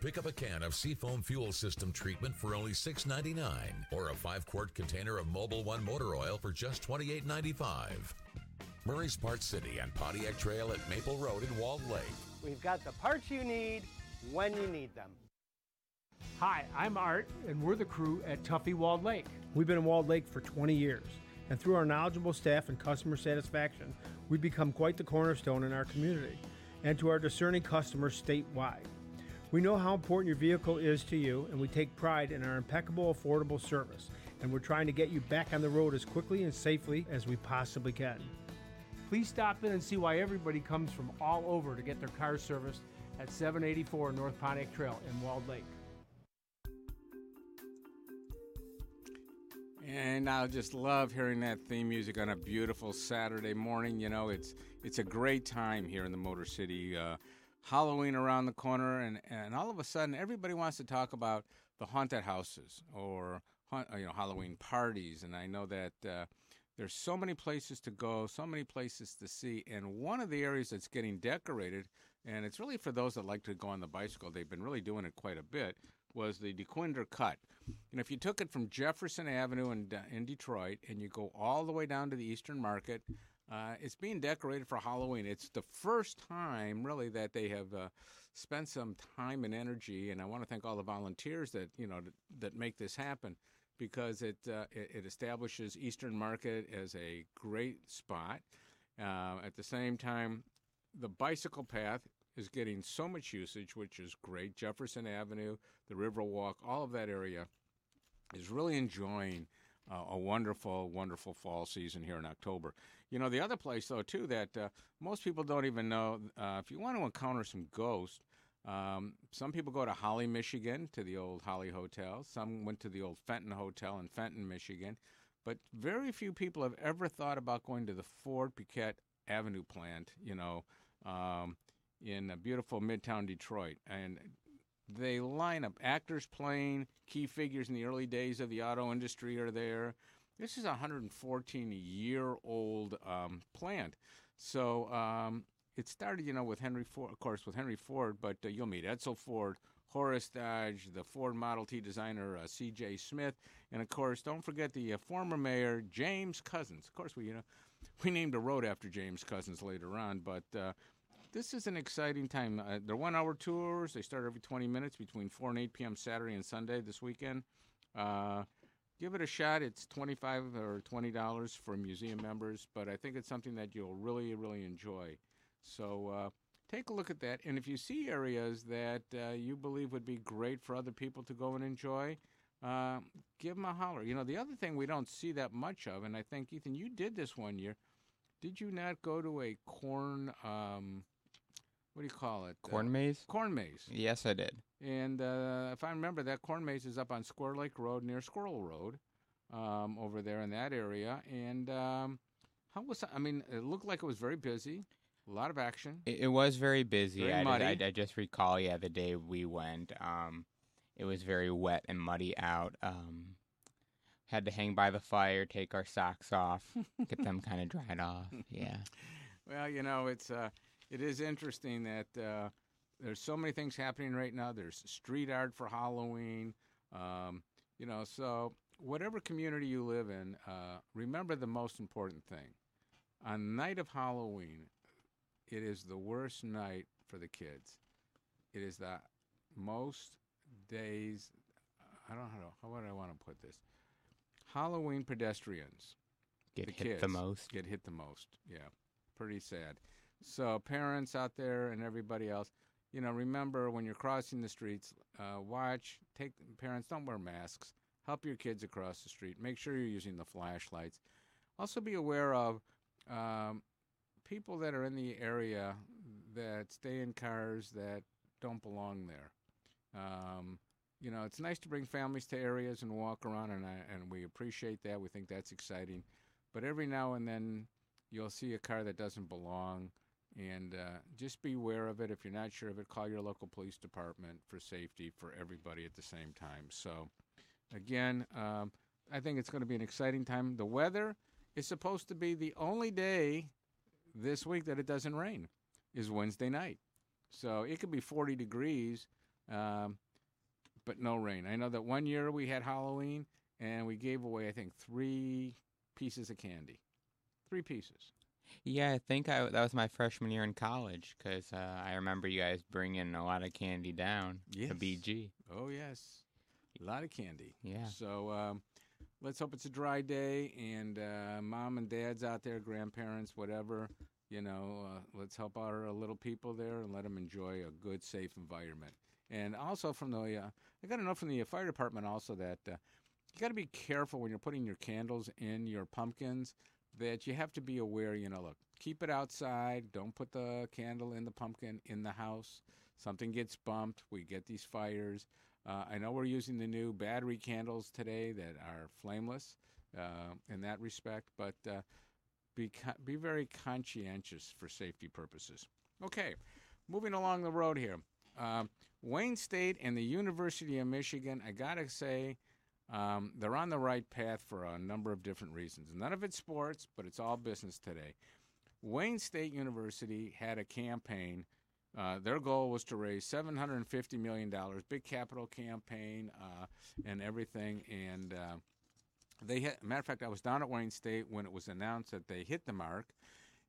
Pick up a can of Seafoam Fuel System treatment for only $6.99 or a 5 quart container of Mobil One motor oil for just $28.95. Murray's Part City and Pontiac Trail at Maple Road in Walled Lake. We've got the parts you need when you need them. Hi, I'm Art, and we're the crew at Tuffy Walled Lake. We've been in Walled Lake for 20 years, and through our knowledgeable staff and customer satisfaction, we've become quite the cornerstone in our community and to our discerning customers statewide. We know how important your vehicle is to you, and we take pride in our impeccable, affordable service, and we're trying to get you back on the road as quickly and safely as we possibly can. Please stop in and see why everybody comes from all over to get their cars serviced at 784 North Pontiac Trail in Walled Lake. And I just love hearing that theme music on a beautiful Saturday morning. You know, it's it's a great time here in the Motor City. Uh, Halloween around the corner, and, and all of a sudden, everybody wants to talk about the haunted houses or you know Halloween parties. And I know that uh, there's so many places to go, so many places to see, and one of the areas that's getting decorated, and it's really for those that like to go on the bicycle. They've been really doing it quite a bit. Was the Dequindre Cut. And if you took it from Jefferson Avenue in, in Detroit and you go all the way down to the Eastern Market, uh, it's being decorated for Halloween. It's the first time, really, that they have uh, spent some time and energy. And I want to thank all the volunteers that you know that, make this happen, because it, uh, it it establishes Eastern Market as a great spot. Uh, at the same time, the bicycle path is getting so much usage, which is great. Jefferson Avenue, the Riverwalk, all of that area is really enjoying uh, a wonderful, wonderful fall season here in October. You know, the other place, though, too, that uh, most people don't even know uh, if you want to encounter some ghosts, um, some people go to Holly, Michigan, to the old Holly Hotel. Some went to the old Fenton Hotel in Fenton, Michigan. But very few people have ever thought about going to the Ford Piquette Avenue plant, you know, um, in beautiful Midtown Detroit, and they line up actors playing key figures in the early days of the auto industry are there. This is a 114 year old um, plant, so um, it started, you know, with Henry Ford, of course, with Henry Ford, but uh, you'll meet Edsel Ford, Horace Dodge, the Ford Model T designer uh, C.J. Smith, and of course, don't forget the uh, former mayor James Couzens. Of course, we you know we named a road after James Couzens later on, but uh, this is an exciting time. Uh, they're one-hour tours. They start every 20 minutes between 4 and 8 p.m. Saturday and Sunday this weekend. Uh, give it a shot. It's 25 or 20 dollars for museum members, but I think it's something that you'll really, really enjoy. So uh, take a look at that. And if you see areas that uh, you believe would be great for other people to go and enjoy, uh, give them a holler. You know, the other thing we don't see that much of, and I think, Ethan, you did this one year. Did you not go to a corn, um, what do you call it? Corn maze? Corn maze. Yes, I did. And uh, if I remember, that corn maze is up on Squirrel Lake Road near Squirrel Road, um, over there in that area. And um, how was? I mean, it looked like it was very busy, a lot of action. It, it was very busy. Very I, muddy. I, I just recall, yeah, the day we went, um, it was very wet and muddy out. Um, had to hang by the fire, take our socks off, get them (laughs) kind of dried off. Yeah. Well, you know, it's uh, it is interesting that uh, there's so many things happening right now. There's street art for Halloween. Um, you know, so whatever community you live in, uh, remember the most important thing. On night of Halloween, it is the worst night for the kids. It is the most days. I don't know how, to, would I want to put this. Halloween pedestrians Get the hit the most. Get hit the most. Yeah, pretty sad. So parents out there and everybody else, you know, remember when you're crossing the streets, uh, watch. Take parents don't wear masks. Help your kids across the street. Make sure you're using the flashlights. Also, be aware of um, people that are in the area that stay in cars that don't belong there. Um, you know, it's nice to bring families to areas and walk around, and I, and we appreciate that. We think that's exciting. But every now and then, you'll see a car that doesn't belong, and uh, just be aware of it. If you're not sure of it, call your local police department for safety for everybody at the same time. So, again, um, I think it's going to be an exciting time. The weather is supposed to be the only day this week that it doesn't rain is Wednesday night. So it could be 40 degrees, um, but no rain. I know that one year we had Halloween and we gave away, I think, three pieces of candy. Three pieces. Yeah, I think I, that was my freshman year in college because uh, I remember you guys bringing a lot of candy down Yes. to BG. Oh, yes. A lot of candy. Yeah. So um, let's hope it's a dry day and uh, mom and dad's out there, grandparents, whatever. You know, uh, let's help our uh, little people there and let them enjoy a good, safe environment. And also from the, uh, I got to know from the fire department also that uh, you got to be careful when you're putting your candles in your pumpkins that you have to be aware, you know, look, keep it outside. Don't put the candle in the pumpkin in the house. Something gets bumped. We get these fires. Uh, I know we're using the new battery candles today that are flameless uh, in that respect, but uh, be, be very conscientious for safety purposes. Okay, moving along the road here. Um, Wayne State and the University of Michigan, I got to say, um, they're on the right path for a number of different reasons. None of it's sports, but it's all business today. Wayne State University had a campaign. Uh, their goal was to raise $750 million, big capital campaign uh, and everything. And uh, they had, matter of fact, I was down at Wayne State when it was announced that they hit the mark.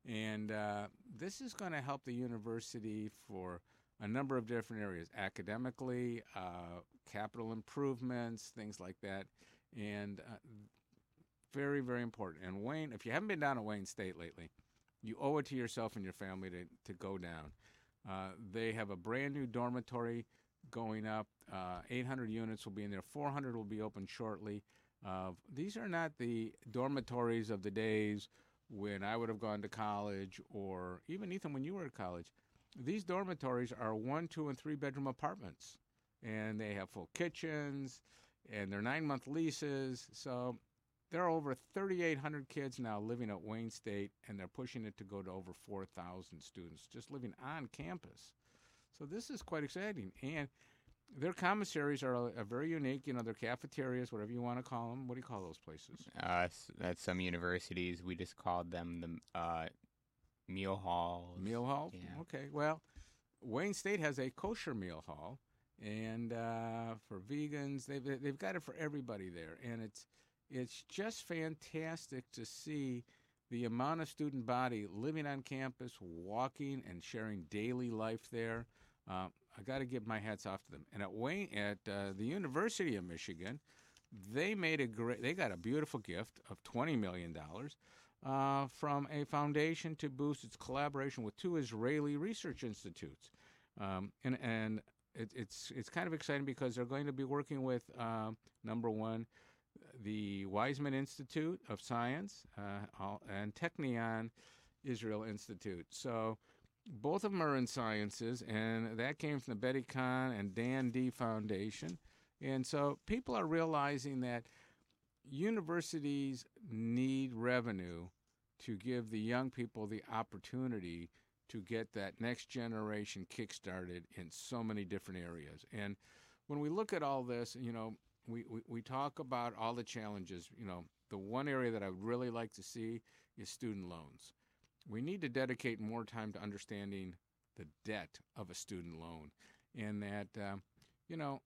And uh, this is going to help the university for a number of different areas academically, uh, capital improvements, things like that. And uh, very, very important. And Wayne, if you haven't been down to Wayne State lately, you owe it to yourself and your family to, to go down. Uh, they have a brand new dormitory going up. Uh, 800 units will be in there. 400 will be open shortly. Uh, these are not the dormitories of the days when I would have gone to college, or even Ethan when you were at college. These dormitories are one, two, and three bedroom apartments, and they have full kitchens, and they're nine month leases. So there are over 3,800 kids now living at Wayne State, and they're pushing it to go to over 4,000 students just living on campus. So this is quite exciting. And their commissaries are, are very unique. You know, their cafeterias, whatever you want to call them. What do you call those places? Uh, at some universities, we just called them the uh, meal halls. Meal hall? Yeah. Okay. Well, Wayne State has a kosher meal hall, and uh, for vegans, they've they've got it for everybody there, and it's it's just fantastic to see the amount of student body living on campus, walking and sharing daily life there. Uh, I got to give my hats off to them. And at Wayne, at uh, the University of Michigan, they made a great. They got a beautiful gift of twenty million dollars uh, from a foundation to boost its collaboration with two Israeli research institutes. Um, and and it, it's it's kind of exciting because they're going to be working with um, number one, the Weizmann Institute of Science uh, and Technion Israel Institute. So both of them are in sciences, and that came from the Betty Kahn and Dan D Foundation. And so people are realizing that universities need revenue to give the young people the opportunity to get that next generation kickstarted in so many different areas. And when we look at all this, you know, we, we, we talk about all the challenges. You know, the one area that I would really like to see is student loans. We need to dedicate more time to understanding the debt of a student loan, and that um, you know,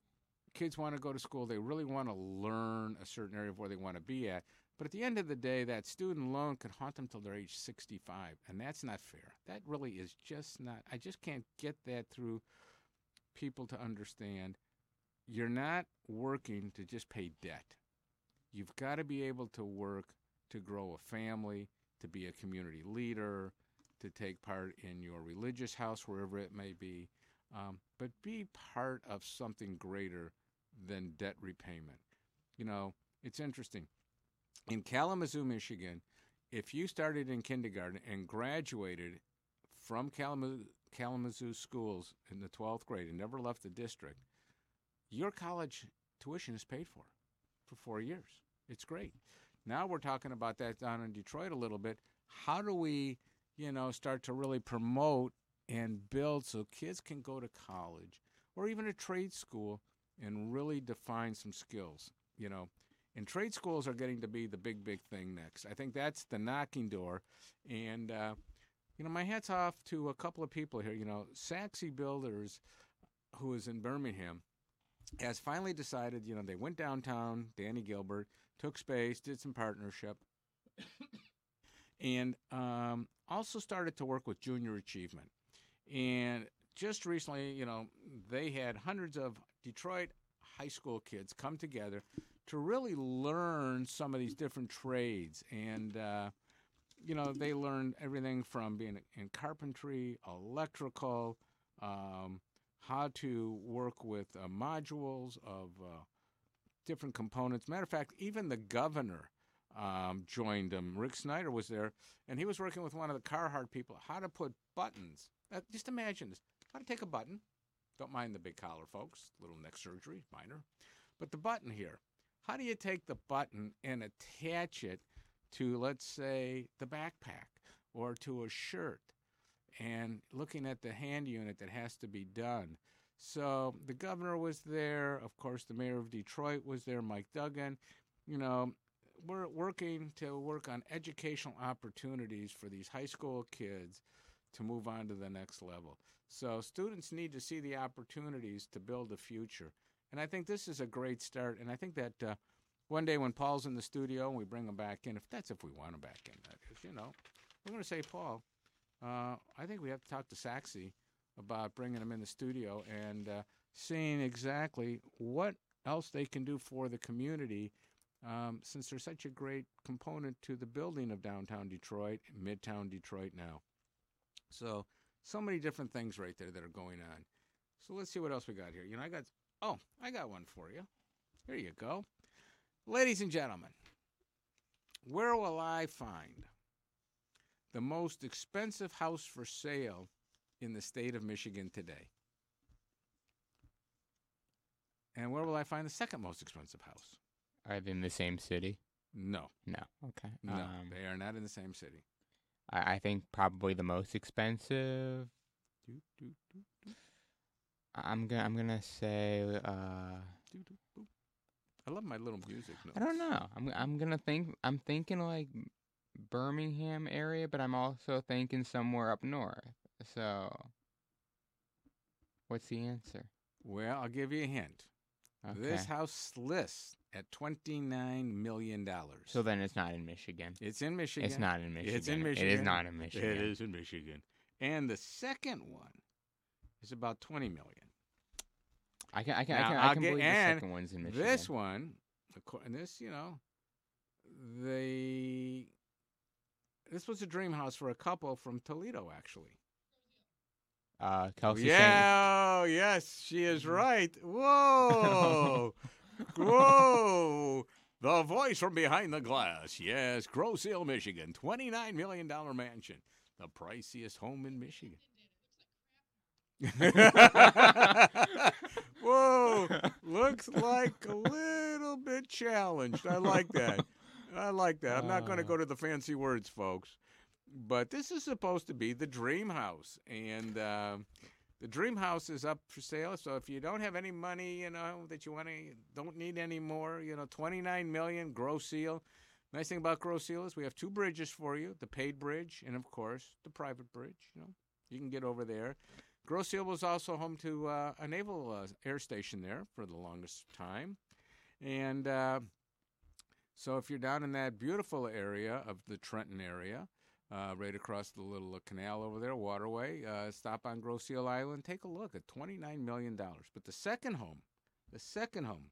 kids want to go to school. They really want to learn a certain area of where they want to be at. But at the end of the day, that student loan could haunt them till they're age 65, and that's not fair. That really is just not. I just can't get that through people to understand. You're not working to just pay debt. You've got to be able to work to grow a family, to be a community leader, to take part in your religious house, wherever it may be, um, but be part of something greater than debt repayment. You know, it's interesting. In Kalamazoo, Michigan, if you started in kindergarten and graduated from Kalamazoo, Kalamazoo schools in the 12th grade and never left the district, your college tuition is paid for for four years. It's great. Now we're talking about that down in Detroit a little bit. How do we, you know, start to really promote and build so kids can go to college or even a trade school and really define some skills? You know, and trade schools are getting to be the big, big thing next. I think that's the knocking door. And, uh, you know, my hat's off to a couple of people here. You know, Sachse Builders, who is in Birmingham, has finally decided, you know, they went downtown, Danny Gilbert, took space, did some partnership, and um, also started to work with Junior Achievement. And just recently, you know, they had hundreds of Detroit high school kids come together to really learn some of these different trades. And, uh, you know, they learned everything from being in carpentry, electrical, um, how to work with uh, modules of uh, different components. Matter of fact, even the governor um, joined them. Rick Snyder was there, and he was working with one of the Carhartt people how to put buttons. Uh, just imagine this: how to take a button. Don't mind the big collar, folks. Little neck surgery, minor. But the button here. How do you take the button and attach it to, let's say, the backpack or to a shirt? and looking at the hand unit that has to be done. So the governor was there. Of course, the mayor of Detroit was there, Mike Duggan. You know, we're working to work on educational opportunities for these high school kids to move on to the next level. So students need to see the opportunities to build a future. And I think this is a great start. And I think that uh, one day when Paul's in the studio and we bring him back in, if that's if we want him back in, that is, you know, we're going to say, Paul, uh, I think we have to talk to Sachse about bringing him in the studio and uh, seeing exactly what else they can do for the community um, since they're such a great component to the building of downtown Detroit, midtown Detroit now. So, so many different things right there that are going on. So let's see what else we got here. You know, I got, oh, I got one for you. Here you go. Ladies and gentlemen, where will I find the most expensive house for sale in the state of Michigan today? And where will I find the second most expensive house? Are they in the same city? No. No. Okay. No, Um, they are not in the same city. I, I think probably the most expensive. I'm gonna I'm gonna say uh I love my little music notes. I don't know. I'm I'm gonna think I'm thinking like Birmingham area, but I'm also thinking somewhere up north. So what's the answer? Well, I'll give you a hint. This house lists at twenty-nine million dollars. So then it's not in Michigan. It's in Michigan. It's not in Michigan. It's in Michigan. It is not in Michigan. It is in Michigan. And the second one is about twenty million. I can I can I can, I can get- believe the second one's in Michigan. This one, and this, you know, they. This was a dream house for a couple from Toledo, actually. uh Kelsey yeah, oh, yes, she is right. (laughs) Whoa, whoa! The voice from behind the glass. Yes, Grosse Ile, Michigan, twenty-nine million dollar mansion, the priciest home in Michigan. (laughs) (laughs) Whoa, (laughs) looks like a little bit challenged. I like that. I like that. I'm not going to go to the fancy words, folks. But this is supposed to be the dream house, and uh, the dream house is up for sale. So if you don't have any money, you know that you want to, don't need any more, you know, 29 million Grosse Ile. Nice thing about Grosse Ile is we have two bridges for you: the paid bridge, and of course the private bridge. You know, you can get over there. Grosse Ile was also home to uh, a naval uh, air station there for the longest time, and uh, so if you're down in that beautiful area of the Trenton area, uh, right across the little uh, canal over there, waterway, uh, stop on Grosse Ile Island, take a look at $29 million. But the second home, the second home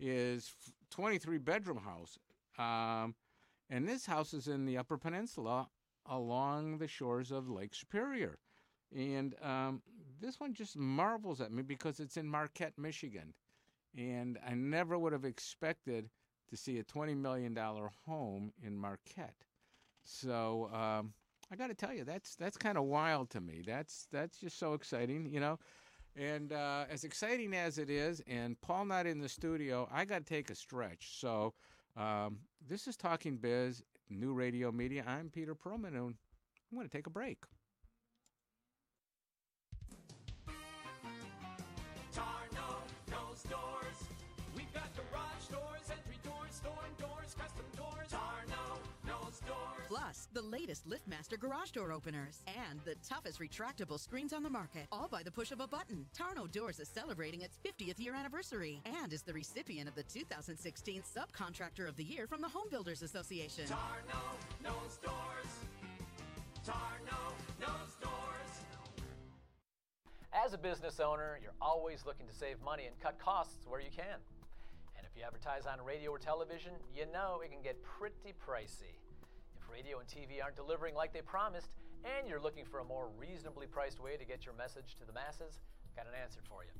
is f- 23 bedroom house. Um, and this house is in the Upper Peninsula along the shores of Lake Superior. And um, this one just marvels at me because it's in Marquette, Michigan. And I never would have expected to see a $20 million home in Marquette. So um, I got to tell you, that's that's kind of wild to me. That's that's just so exciting, you know. And uh, as exciting as it is, and Paul not in the studio, I got to take a stretch. So um, this is Talking Biz, New Radio Media. I'm Peter Perlman, and I'm going to take a break. Plus, the latest LiftMaster garage door openers and the toughest retractable screens on the market, all by the push of a button. Tarno Doors is celebrating its 50th year anniversary and is the recipient of the 2016 Subcontractor of the Year from the Home Builders Association. Tarno knows doors. Tarno knows doors. As a business owner, you're always looking to save money and cut costs where you can. And if you advertise on radio or television, you know it can get pretty pricey. Radio and TV aren't delivering like they promised, and you're looking for a more reasonably priced way to get your message to the masses, got an answer for you.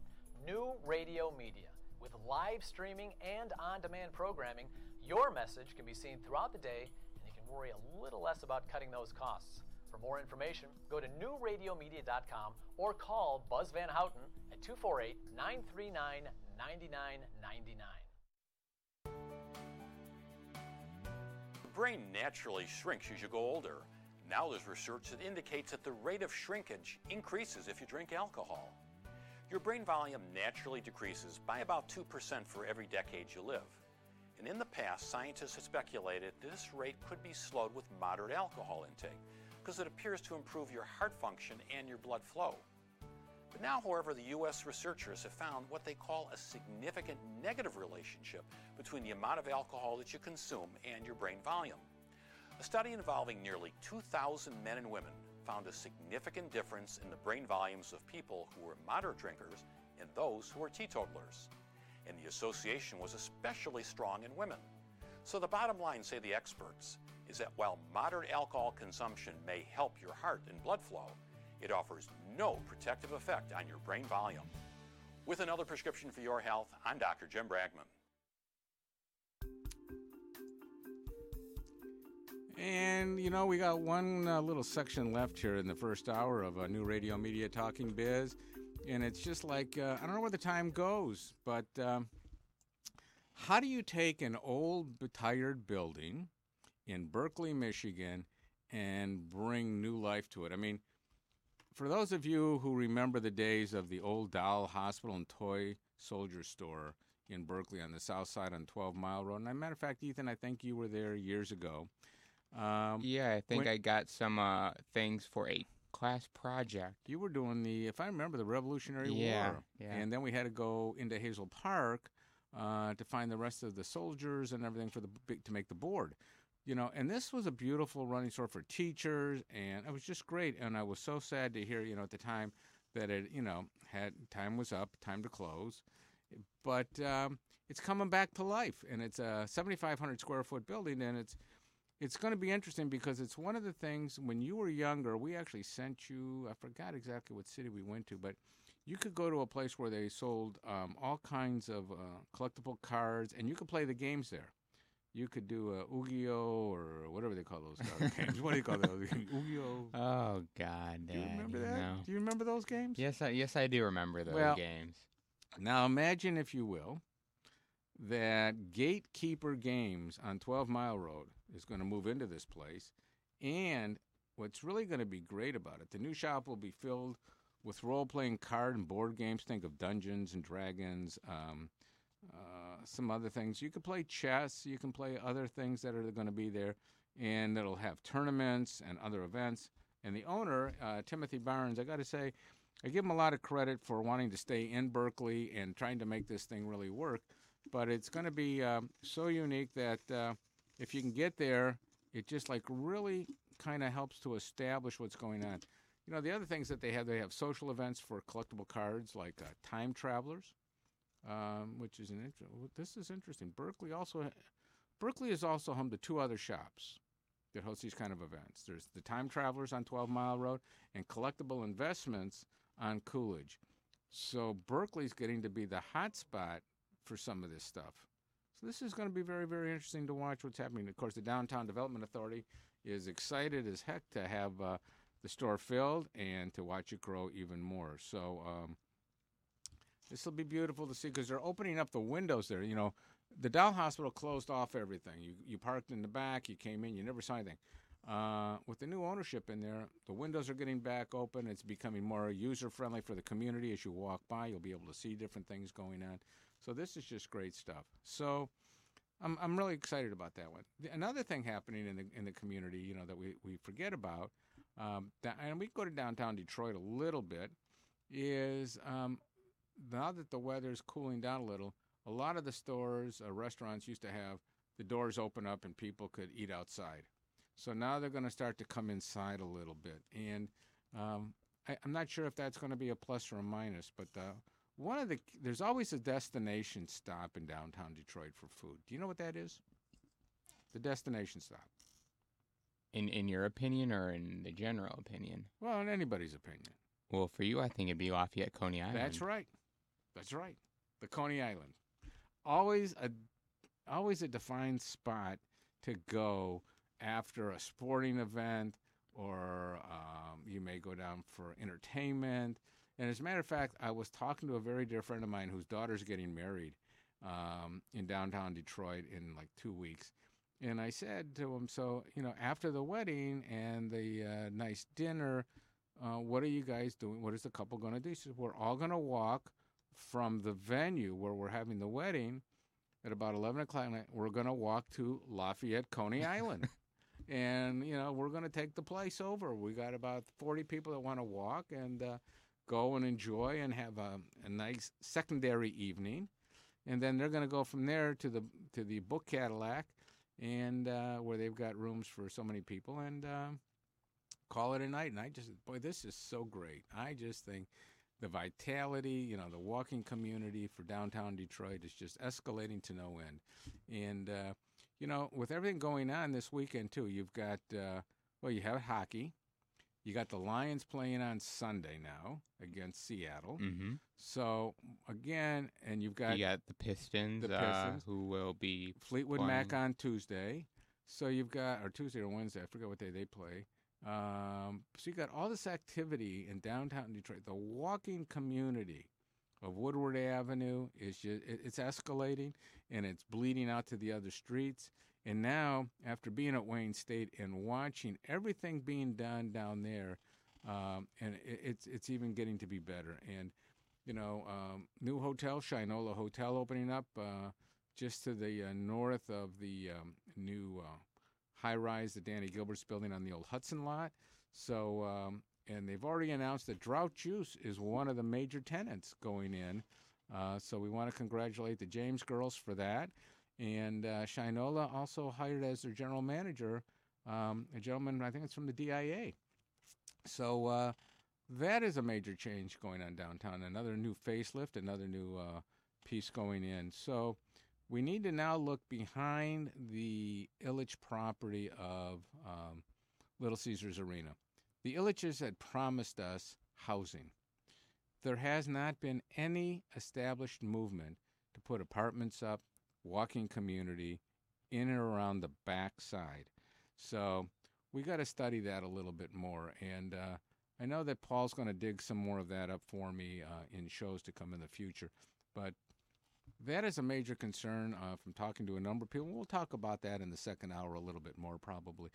New Radio Media. With live streaming and on demand programming, your message can be seen throughout the day, and you can worry a little less about cutting those costs. For more information, go to newradiomedia.com or call Buzz Van Houten at 248 939 9999. Brain naturally shrinks as you go older. Now there's research that indicates that the rate of shrinkage increases if you drink alcohol. Your brain volume naturally decreases by about 2% for every decade you live. And in the past, scientists have speculated this rate could be slowed with moderate alcohol intake because it appears to improve your heart function and your blood flow. But now, however, the U.S. researchers have found what they call a significant negative relationship between the amount of alcohol that you consume and your brain volume. A study involving nearly 2,000 men and women found a significant difference in the brain volumes of people who were moderate drinkers and those who were teetotalers. And the association was especially strong in women. So, the bottom line, say the experts, is that while moderate alcohol consumption may help your heart and blood flow, it offers no protective effect on your brain volume. With another prescription for your health, I'm Dr. Jim Bragman. And you know, we got one uh, little section left here in the first hour of uh, New Radio Media Talking Biz, and it's just like uh, I don't know where the time goes, but um, How do you take an old, tired building in Berkley, Michigan, and bring new life to it? I mean, for those of you who remember the days of the old doll hospital and toy soldier store in Berkley on the south side on 12 Mile Road, and as a matter of fact, Ethan, I think you were there years ago. Um, Yeah, I think when- I got some uh, things for a class project. You were doing the, if I remember, the Revolutionary Yeah, War. yeah. And then we had to go into Hazel Park uh, to find the rest of the soldiers and everything for the to make the board. You know, and this was a beautiful running store for teachers, and it was just great. And I was so sad to hear, you know, at the time that it, you know, had time was up, time to close. But um, it's coming back to life, and it's a 7,500 square foot building, and it's it's going to be interesting because it's one of the things when you were younger we actually sent you i forgot exactly what city we went to but you could go to a place where they sold um, all kinds of uh, collectible cards and you could play the games there you could do a Yu-Gi-Oh or whatever they call those (laughs) games. What do you call those? (laughs) Yu-Gi-Oh. Oh God, Do you remember you that? know. Do you remember those games? Yes, I, yes, I do remember those Well, games. Now imagine, if you will, that Gatekeeper Games on 12 Mile Road is going to move into this place. And what's really going to be great about it, the new shop will be filled with role playing card and board games. Think of Dungeons and Dragons, um, uh, some other things. You can play chess, you can play other things that are going to be there, and it'll have tournaments and other events. And the owner, uh, Timothy Barnes, I got to say, I give him a lot of credit for wanting to stay in Berkley and trying to make this thing really work. But it's going to be um, so unique that uh, if you can get there, it just like really kind of helps to establish what's going on. You know, the other things that they have, they have social events for collectible cards like uh, Time Travelers, um, which is an inter- this is interesting. Berkley also Berkley is also home to two other shops that host these kind of events. There's the Time Travelers on 12 Mile Road and Collectible Investments on Coolidge. So Berkley's getting to be the hot spot for some of this stuff. So this is going to be very, very interesting to watch what's happening. Of course, the Downtown Development Authority is excited as heck to have uh, the store filled and to watch it grow even more. So um, this will be beautiful to see because they're opening up the windows there. You know, the Doll Hospital closed off everything. You you parked in the back, you came in, you never saw anything. Uh, with the new ownership in there, the windows are getting back open. It's becoming more user friendly for the community. As you walk by, you'll be able to see different things going on. So this is just great stuff. So I'm I'm really excited about that one. The- Another thing happening in the in the community, you know, that we, we forget about, um, that, and we go to downtown Detroit a little bit, is um, now that the weather's cooling down a little, a lot of the stores, uh, restaurants used to have the doors open up and people could eat outside. So now they're going to start to come inside a little bit, and um, I, I'm not sure if that's going to be a plus or a minus, but uh, one of the there's always a destination stop in downtown Detroit for food. Do you know what that is? The destination stop. In in your opinion or in the general opinion? Well, in anybody's opinion. Well, for you, I think it'd be Lafayette, Coney Island. That's right. That's right. The Coney Island. Always a always a defined spot to go after a sporting event or um, you may go down for entertainment. And as a matter of fact, I was talking to a very dear friend of mine whose daughter's getting married um, in downtown Detroit in like two weeks. And I said to him, so, you know, after the wedding and the uh, nice dinner, uh, what are you guys doing? What is the couple going to do? He says, we're all going to walk from the venue where we're having the wedding at about 11 o'clock. We're going to walk to Lafayette, Coney (laughs) Island. and, you know, we're going to take the place over. We got about 40 people that want to walk and uh, go and enjoy and have a, a nice secondary evening. And then they're going to go from there to the to the Book Cadillac, and uh, where they've got rooms for so many people, and um, call it a night. And I just, boy, this is so great. I just think the vitality, you know, the walking community for downtown Detroit is just escalating to no end. And, uh, you know, with everything going on this weekend, too, you've got, uh, well, you have hockey. You got the Lions playing on Sunday now against Seattle. Mhm. So, again, and you've got, you got the Pistons, the uh, who will be Fleetwood Mac on Tuesday. So you've got, or Tuesday or Wednesday, I forget what day they play. Um, so you got all this activity in downtown Detroit, the walking community of Woodward Avenue is just, it's escalating and it's bleeding out to the other streets. And now, after being at Wayne State and watching everything being done down there, um, and it, it's it's even getting to be better. And you know, um, new hotel, Shinola Hotel, opening up uh, just to the uh, north of the um, new uh, high rise that Danny Gilbert's building on the old Hudson lot. So, um, and they've already announced that Drought Juice is one of the major tenants going in. Uh, so we want to congratulate the James girls for that. And uh, Shinola also hired as their general manager um, a gentleman, I think it's from the DIA. So uh, that is a major change going on downtown. Another new facelift, another new uh, piece going in. So we need to now look behind the Ilitch property of um, Little Caesars Arena. The Ilitches had promised us housing. There has not been any established movement to put apartments up, walking community in and around the back side. So we got to study that a little bit more. And uh, I know that Paul's going to dig some more of that up for me uh, in shows to come in the future. But that is a major concern uh, from talking to a number of people. We'll talk about that in the second hour a little bit more, probably.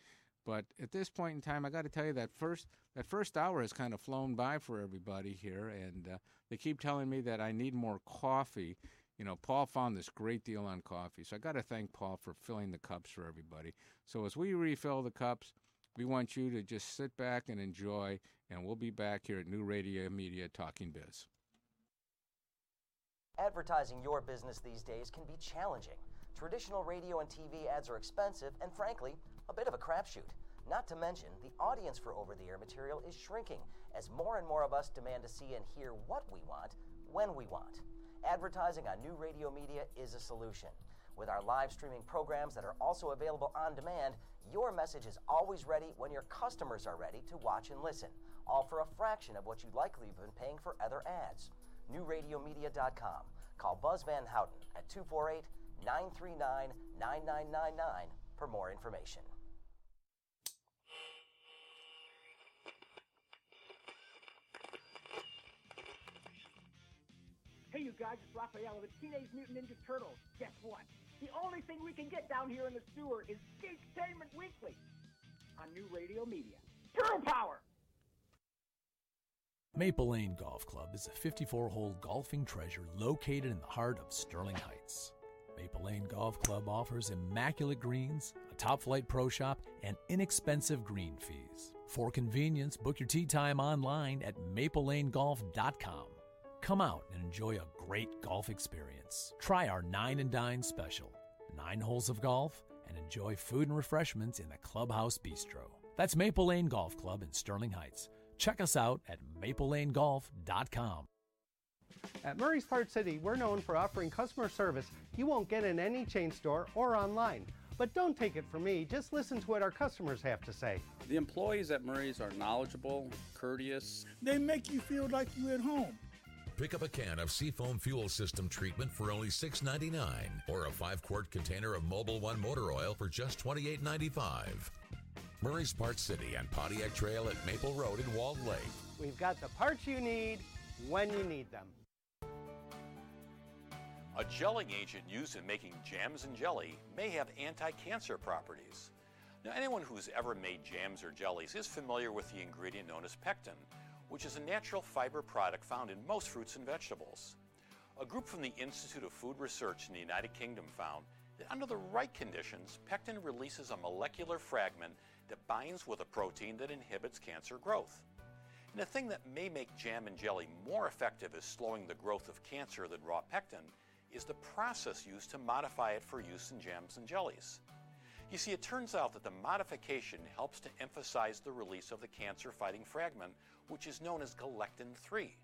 But at this point in time, I got to tell you that first that first hour has kind of flown by for everybody here, and uh, they keep telling me that I need more coffee. You know, Paul found this great deal on coffee, so I got to thank Paul for filling the cups for everybody. So as we refill the cups, we want you to just sit back and enjoy, and we'll be back here at New Radio Media Talking Biz. Advertising your business these days can be challenging. Traditional radio and TV ads are expensive and, frankly, a bit of a crapshoot. Not to mention, the audience for over the air material is shrinking as more and more of us demand to see and hear what we want when we want. Advertising on new radio media is a solution. With our live streaming programs that are also available on demand, your message is always ready when your customers are ready to watch and listen, all for a fraction of what you'd likely have been paying for other ads. NewRadioMedia.com. Call Buzz Van Houten at 248 939 9999 for more information. Hey, you guys, it's Raphael the Teenage Mutant Ninja Turtles. Guess what? The only thing we can get down here in the sewer is Geektainment Weekly on New Radio Media. Turtle Power! Maple Lane Golf Club is a 54 hole golfing treasure located in the heart of Sterling Heights. Maple Lane Golf Club offers immaculate greens, a top flight pro shop, and inexpensive green fees. For convenience, book your tee time online at maplelanegolf.com. Come out and enjoy a great golf experience. Try our Nine and Dine special nine holes of golf and enjoy food and refreshments in the Clubhouse Bistro. That's Maple Lane Golf Club in Sterling Heights. Check us out at maplelanegolf.com. At Murray's Part City, we're known for offering customer service you won't get in any chain store or online. But don't take it from me, just listen to what our customers have to say. The employees at Murray's are knowledgeable, courteous. They make you feel like you're at home. Pick up a can of Seafoam fuel system treatment for only $6.99 or a 5 quart container of Mobil One motor oil for just $28.95. Murray's Part City and Pontiac Trail at Maple Road in Walled Lake. We've got the parts you need when you need them. A gelling agent used in making jams and jelly may have anti cancer properties. Now, anyone who's ever made jams or jellies is familiar with the ingredient known as pectin, which is a natural fiber product found in most fruits and vegetables. A group from the Institute of Food Research in the United Kingdom found that under the right conditions, pectin releases a molecular fragment that binds with a protein that inhibits cancer growth. And the thing that may make jam and jelly more effective as slowing the growth of cancer than raw pectin is the process used to modify it for use in jams and jellies. You see, it turns out that the modification helps to emphasize the release of the cancer fighting fragment, which is known as galectin 3.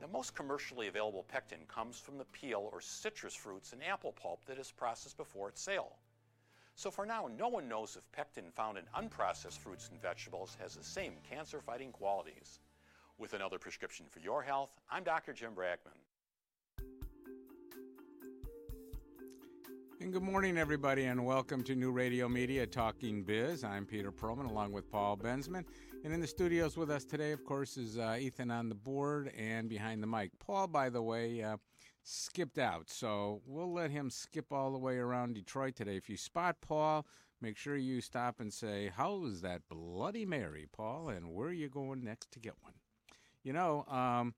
The most commercially available pectin comes from the peel or citrus fruits and apple pulp that is processed before its sale. So for now, no one knows if pectin found in unprocessed fruits and vegetables has the same cancer fighting qualities. With another prescription for your health, I'm Dr. Jim Bragman. And good morning, everybody, and welcome to New Radio Media Talking Biz. I'm Peter Perlman along with Paul Benzman. And in the studios with us today, of course, is uh, Ethan on the board and behind the mic. Paul, by the way, uh, skipped out, so we'll let him skip all the way around Detroit today. If you spot Paul, make sure you stop and say, "How is that Bloody Mary, Paul?" and where are you going next to get one? You know, um,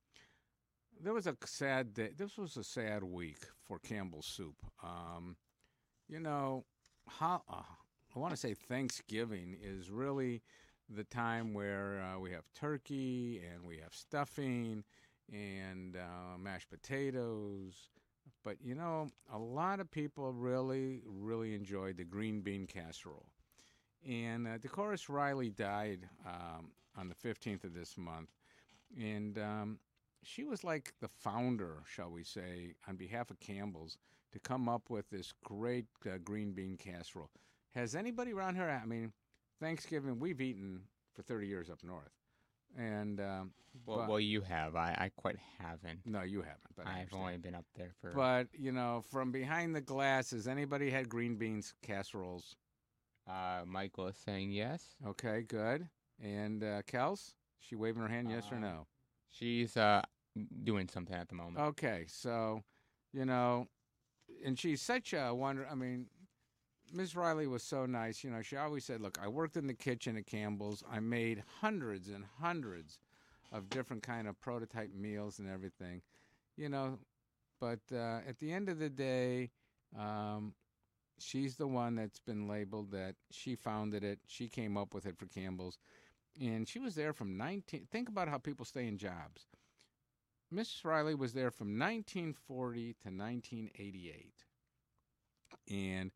there was a sad day. This was a sad week for Campbell's Soup. Um, you know, how uh, I want to say Thanksgiving is really the time where uh, we have turkey and we have stuffing and uh, mashed potatoes. But you know, a lot of people really, really enjoyed the green bean casserole. And uh, Dorcas Reilly died um, on the 15th of this month. And um, she was like the founder, shall we say, on behalf of Campbell's to come up with this great uh, green bean casserole. Has anybody around here? I mean, Thanksgiving we've eaten for 30 years up north, and um, Well, but- well, you have. I, I quite haven't. no, you haven't. But I've only been up there for. But you know, from behind the glass, has anybody had green beans casseroles? Uh, Michael is saying yes. Okay, good. And uh, Kels, she waving her hand, yes or Uh, no? She's uh doing something at the moment. Okay, so you know, and she's such a wonder. I mean, Ms. Reilly was so nice. You know, she always said, "Look, I worked in the kitchen at Campbell's. I made hundreds and hundreds of different kind of prototype meals and everything." You know, but uh, at the end of the day, um, she's the one that's been labeled that she founded it. She came up with it for Campbell's, and she was there from 19. Think about how people stay in jobs. Mrs. Reilly was there from 1940 to 1988. And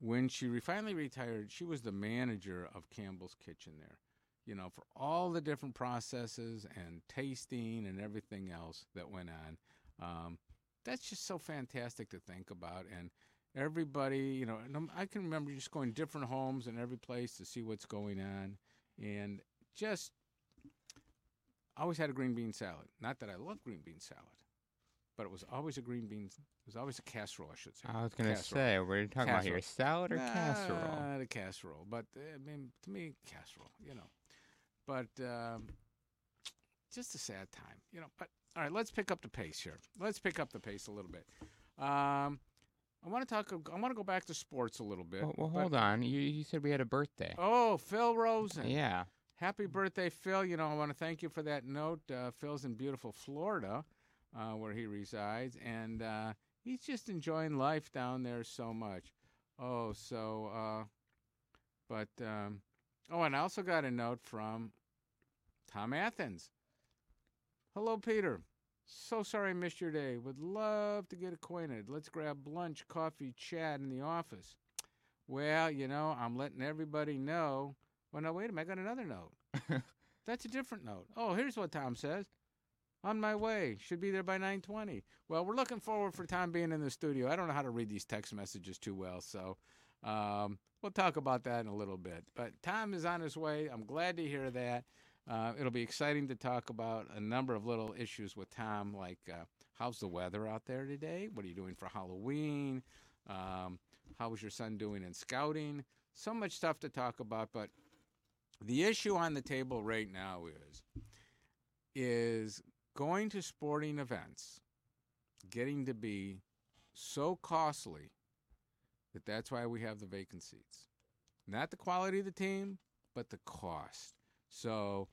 when she finally retired, she was the manager of Campbell's Kitchen there. You know, for all the different processes and tasting and everything else that went on. Um, that's just so fantastic to think about. And everybody, you know, I'm- can remember just going different homes and every place to see what's going on. And just I always had a green bean salad. Not that I love green bean salad, but it was always a green beans. It was always a casserole, I should say. I was gonna say, what are you talking about here, salad or Nah, casserole? The casserole, but uh, I mean, to me, casserole. You know, but um, just a sad time. You know, but all right, let's pick up the pace here. Let's pick up the pace a little bit. Um, I want to talk. I want to go back to sports a little bit. Well, well hold on. You you said we had a birthday. Oh, Phil Rosen. Yeah. Happy birthday, Phil. You know, I want to thank you for that note. Uh, Phil's in beautiful Florida, uh, where he resides, and uh, he's just enjoying life down there so much. Oh, so, uh, but, um, oh, and I also got a note from Tom Athans. Hello, Peter. So sorry I missed your day. Would love to get acquainted. Let's grab lunch, coffee, chat in the office. Well, you know, I'm letting everybody know. Well, no, wait a minute. I got another note. (laughs) That's a different note. Oh, here's what Tom says. On my way. Should be there by 9:20. Well, we're looking forward for Tom being in the studio. I don't know how to read these text messages too well, so um, we'll talk about that in a little bit. But Tom is on his way. I'm glad to hear that. Uh, it'll be exciting to talk about a number of little issues with Tom, like uh, how's the weather out there today? What are you doing for Halloween? Um, how was your son doing in scouting? So much stuff to talk about, but the issue on the table right now is is going to sporting events getting to be so costly that that's why we have the vacant seats. Not the quality of the team, but the cost. So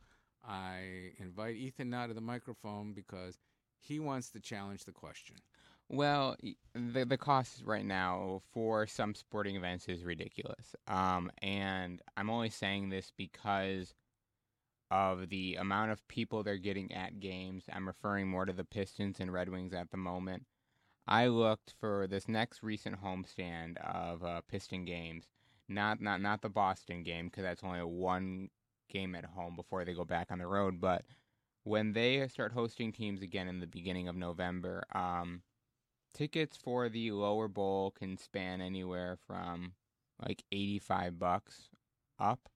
I invite Ethan now to the microphone because he wants to challenge the question. Well, the the cost right now for some sporting events is ridiculous. Um, and I'm only saying this because of the amount of people they're getting at games. I'm referring more to the Pistons and Red Wings at the moment. I looked for this next recent homestand of uh, Piston games, not not not the Boston game because that's only one game at home before they go back on the road. But when they start hosting teams again in the beginning of November, um, tickets for the lower bowl can span anywhere from like 85 bucks up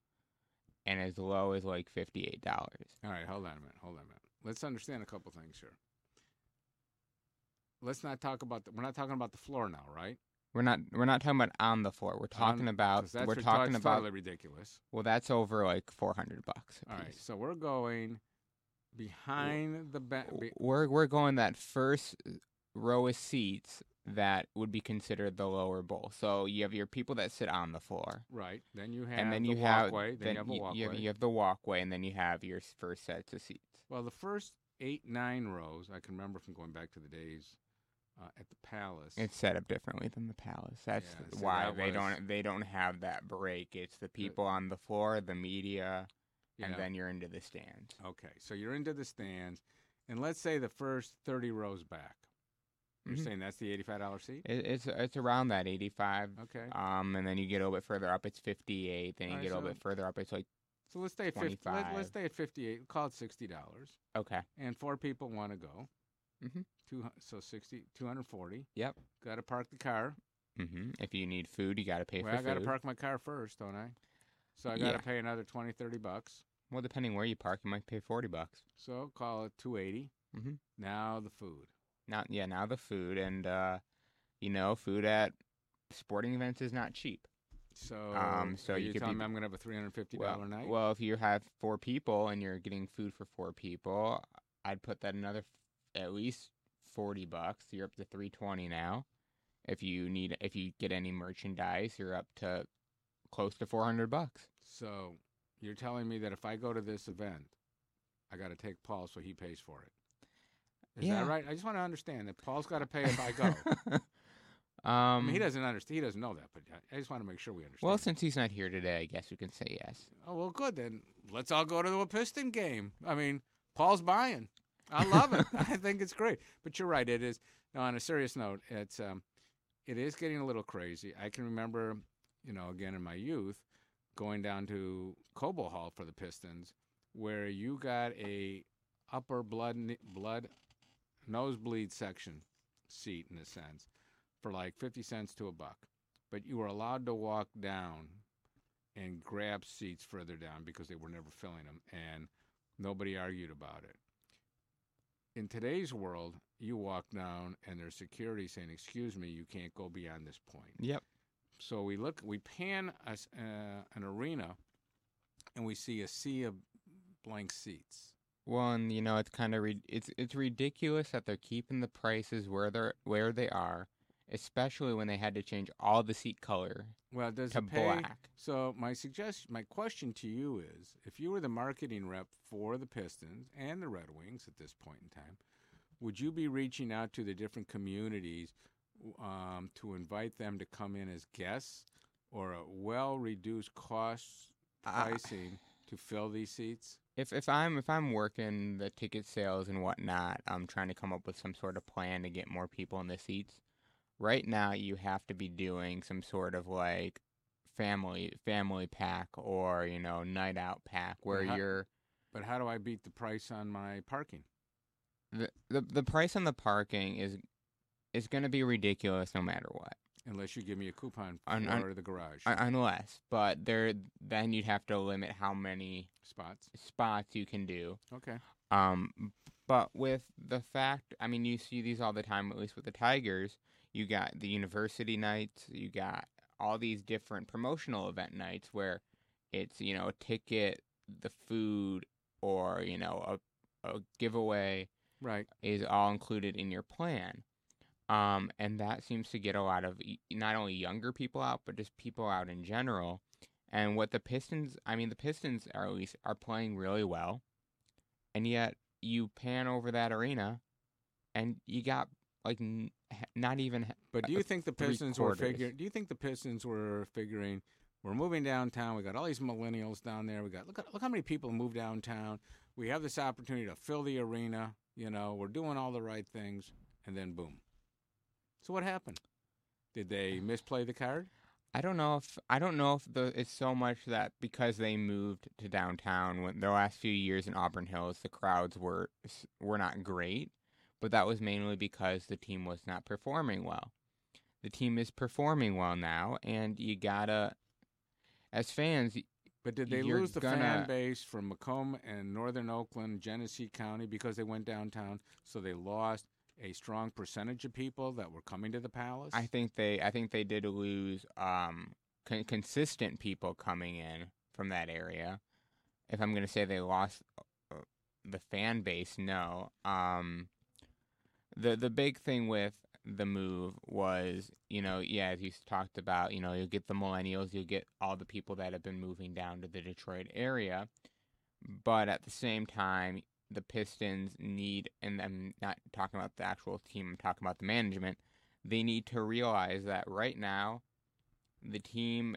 and as low as like $58. All right, hold on a minute. Hold on a minute. Let's understand a couple things here. Let's not talk about the, we're not talking about the floor now, right? We're not we're not talking about on the floor. We're talking On- about we're talking about totally ridiculous. Well, that's over like 400 bucks. All right, so we're going behind the ba- be- We're we're going that first row of seats that would be considered the lower bowl. So you have your people that sit on the floor. right. Then you have and then the you have walkway. Then, you have a walkway. You have, you have the walkway, and then you have your first sets of seats. Well, the first eight, nine rows, I can remember from going back to the days uh, at the Palace. It's set up differently than the palace. That's Yeah, see, why that they was- don't they don't have that break. It's the people on the floor, the media, and then you're into the stands. Okay, so you're into the stands, and let's say the first 30 rows back. You're Mhm. saying that's the $85 seat? It, it's it's around that 85. Okay. Um, and then you get a little bit further up, it's 58. Then you Alright, get a little so- bit further up, it's like So let's stay at fifty. Let, let's stay at 58. Call it $60. okay. And four people want to go. Mhm. Two, so 60, 240. Yep. Got to park the car. hmm If you need food, you got to pay well, for I got to park my car first, don't I? So I got to Yeah. pay another 20, 30 bucks. Well, depending where you park, you might pay 40 bucks. So call it 280. Mm-hmm. Now the food. Now, yeah, now the food and uh, you know, food at sporting events is not cheap. So, um, so you, telling be me I'm going to have a $350 well, night? Well, if you have four people and you're getting food for four people, I'd put that another f- at least 40 bucks. You're up to 320 now. If you need if you get any merchandise, you're up to close to 400 bucks. So you're telling me that if I go to this event, I got to take Paul so he pays for it. Is Yeah. that right? I just want to understand that Paul's got to pay if I go. (laughs) Um, I mean, he doesn't understand. He doesn't know that, but I- I just want to make sure we understand. Well, since he's not here today, I guess we can say yes. oh well, good then. Let's all go to the Piston game. I mean, Paul's buying. I love it. (laughs) I think it's great. But you're right. It is. Now, on a serious note, it's um, it is getting a little crazy. I can remember, you know, again in my youth, going down to Cobo Hall for the Pistons, where you got a upper blood blood nosebleed section seat in a sense for like 50 cents to a buck but you were allowed to walk down and grab seats further down because they were never filling them and nobody argued about it in today's world you walk down and there's security saying excuse me you can't go beyond this point Yep. so we look, we pan a uh, an arena, and we see a sea of blank seats. Well, and you know, it's kind of re- it's it's ridiculous that they're keeping the prices where they're where they are, especially when they had to change all the seat color Well, does to it pay? black. So my suggestion, my question to you is, if you were the marketing rep for the Pistons and the Red Wings at this point in time, would you be reaching out to the different communities um, to invite them to come in as guests, or a well-reduced cost Uh, pricing to fill these seats? If if I'm if I'm working the ticket sales and whatnot, I'm trying to come up with some sort of plan to get more people in the seats. Right now, you have to be doing some sort of like family family pack or you know night out pack where how- you're But how do I beat the price on my parking? the the, the price on the parking is is going to be ridiculous no matter what. Unless you give me a coupon for Un- un- the garage. Un- unless, but there then you'd have to limit how many spots spots you can do. Okay. Um, but with the fact, I mean, you see these all the time. At least with the Tigers, you got the university nights, you got all these different promotional event nights where it's you know a ticket, the food, or you know a a giveaway. Right. Is all included in your plan. Um, and that seems to get a lot of not only younger people out, but just people out in general. And what the Pistons, I mean, the Pistons are at least are playing really well, and yet you pan over that arena, and you got like n- not even. But do you think the Pistons were figuring? Do you think the Pistons were figuring? We're moving downtown. We got all these millennials down there. We got look look how many people move downtown. We have this opportunity to fill the arena. You know, we're doing all the right things, and then boom. So what happened? Did they uh, misplay the card? I don't know if I don't know if the it's so much that because they moved to downtown when the last few years in Auburn Hills the crowds were were not great, but that was mainly because the team was not performing well. The team is performing well now, and you gotta, as fans. But did they lose the gonna, fan base from Macomb and Northern Oakland, Genesee County because they went downtown? So they lost a strong percentage of people that were coming to the palace? I think they I think they did lose um con- consistent people coming in from that area. If I'm going to say they lost uh, the fan base, no. Um the the big thing with the move was, you know, yeah, as you talked about, you know, you'll get the millennials, you'll get all the people that have been moving down to the Detroit area. But at the same time, the Pistons need, and I'm not talking about the actual team, I'm talking about the management. They need to realize that right now, the team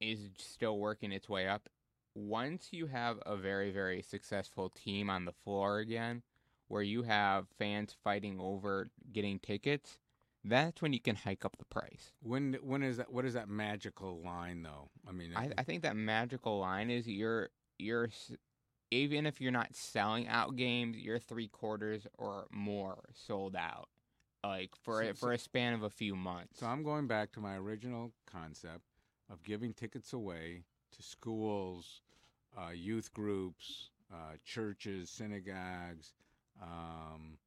is still working its way up. Once you have a very, very successful team on the floor again, where you have fans fighting over getting tickets, that's when you can hike up the price. When when is that? What is that magical line though? I mean, I, I think that magical line is you're you're even if you're not selling out games, you're three quarters or more sold out, like for So- a, for a span of a few months. So I'm going back to my original concept of giving tickets away to schools, uh, youth groups, uh, churches, synagogues, um,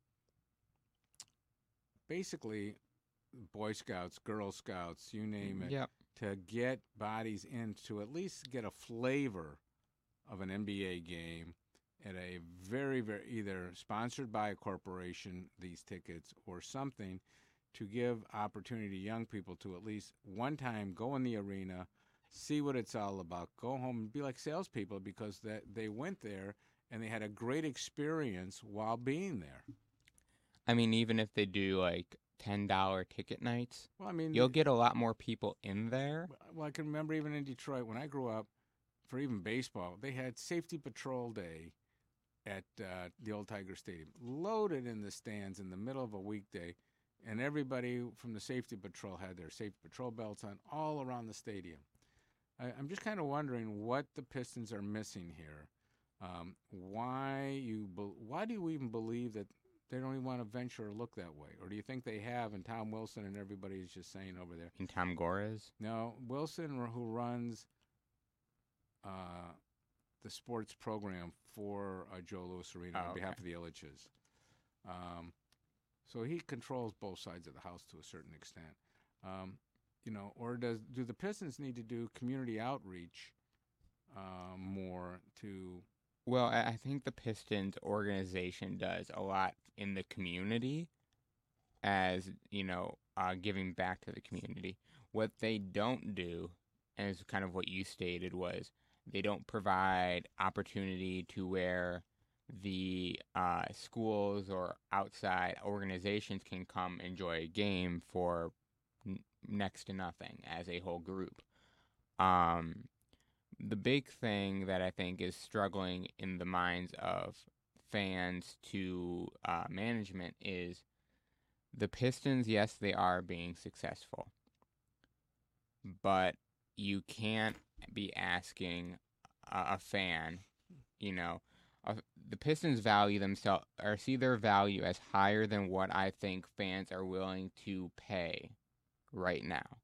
basically Boy Scouts, Girl Scouts, you name it, Yep. to get bodies in to at least get a flavor of an NBA game at a very, very either sponsored by a corporation, these tickets, or something to give opportunity to young people to at least one time go in the arena, see what it's all about, go home and be like salespeople because that they went there and they had a great experience while being there. I mean, even if they do like ten dollar ticket nights, Well, I mean, you'll get a lot more people in there. Well, I can remember even in Detroit when I grew up, for even baseball, they had Safety Patrol Day at uh, the old Tiger Stadium, loaded in the stands in the middle of a weekday, and everybody from the Safety Patrol had their Safety Patrol belts on all around the stadium. I, I'm just kind of wondering what the Pistons are missing here. Um, why you? Be, why do you even believe that they don't even want to venture or look that way, or do you think they have? And Tom Wilson and everybody is just saying over there. And Tom Gores. No, Wilson, who runs uh, the sports program for uh, Joe Louis Arena Oh, on behalf okay. of the Ilitches. Um, so he controls both sides of the house to a certain extent. Um, you know, or does do the Pistons need to do community outreach uh, more to? Well, I think the Pistons organization does a lot in the community as, you know, uh, giving back to the community. What they don't do, and is kind of what you stated, was they don't provide opportunity to where the uh, schools or outside organizations can come enjoy a game for n- next to nothing as a whole group. Um, the big thing that I think is struggling in the minds of fans to uh, management is the Pistons. Yes, they are being successful, but you can't be asking a, a fan, you know, uh, the Pistons value themselves or see their value as higher than what I think fans are willing to pay right now.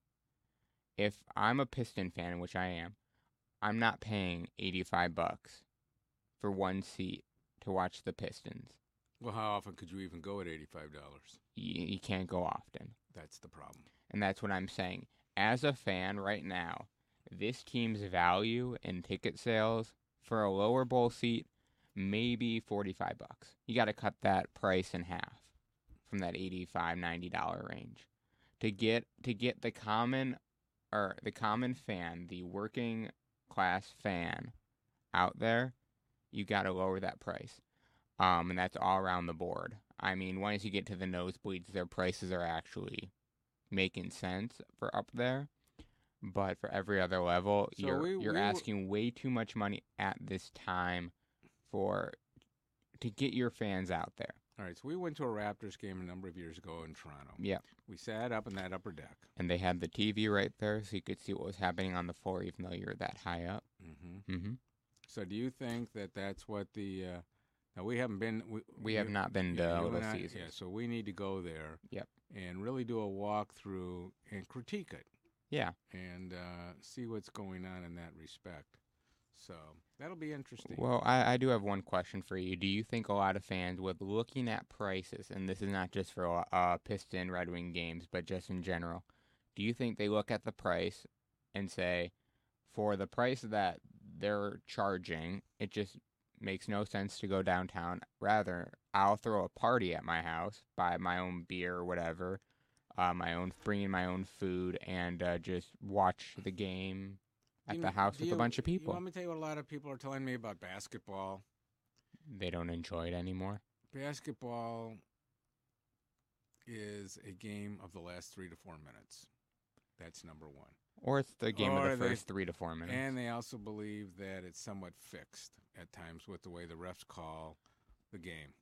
If I'm a Piston fan, which I am, I'm not paying 85 bucks for one seat to watch the Pistons. Well, how often could you even go at eighty-five dollars? You, you can't go often. That's the problem. And that's what I'm saying. As a fan right now, this team's value in ticket sales for a lower bowl seat, maybe 45 bucks. You got to cut that price in half from that 85 90 dollar range to get to get the common or the common fan, the working class fan out there, you got to lower that price. Um, and that's all around the board. I mean, once you get to the nosebleeds, their prices are actually making sense for up there. But for every other level, So you're we- you're we were- asking way too much money at this time for to get your fans out there. All right, so we went to a Raptors game a number of years ago in Toronto. Yeah, We sat up in that upper deck. And they had the TV right there, so you could see what was happening on the floor, even though you're that high up. Mm-hmm. Mm-hmm. So do you think that that's what the? Uh, now we haven't been. We, We have not been to and Little Caesars. Yeah, so we need to go there. Yep. And really do a walkthrough and critique it. Yeah. And uh, see what's going on in that respect. So that'll be interesting. Well, I, I do have one question for you. Do you think a lot of fans, with looking at prices, and this is not just for uh, Piston Red Wing games, but just in general, do you think they look at the price and say, for the price that they're charging, it just makes no sense to go downtown. Rather, I'll throw a party at my house, buy my own beer or whatever, uh, my own, bring in my own food, and uh, just watch the game at You the house with you- a bunch of people. Let me tell you what a lot of people are telling me about basketball? They don't enjoy it anymore. Basketball is a game of the last three to four minutes. That's number one. Or it's the game Or of the they- first three to four minutes. And they also believe that it's somewhat fixed at times with the way the refs call the game.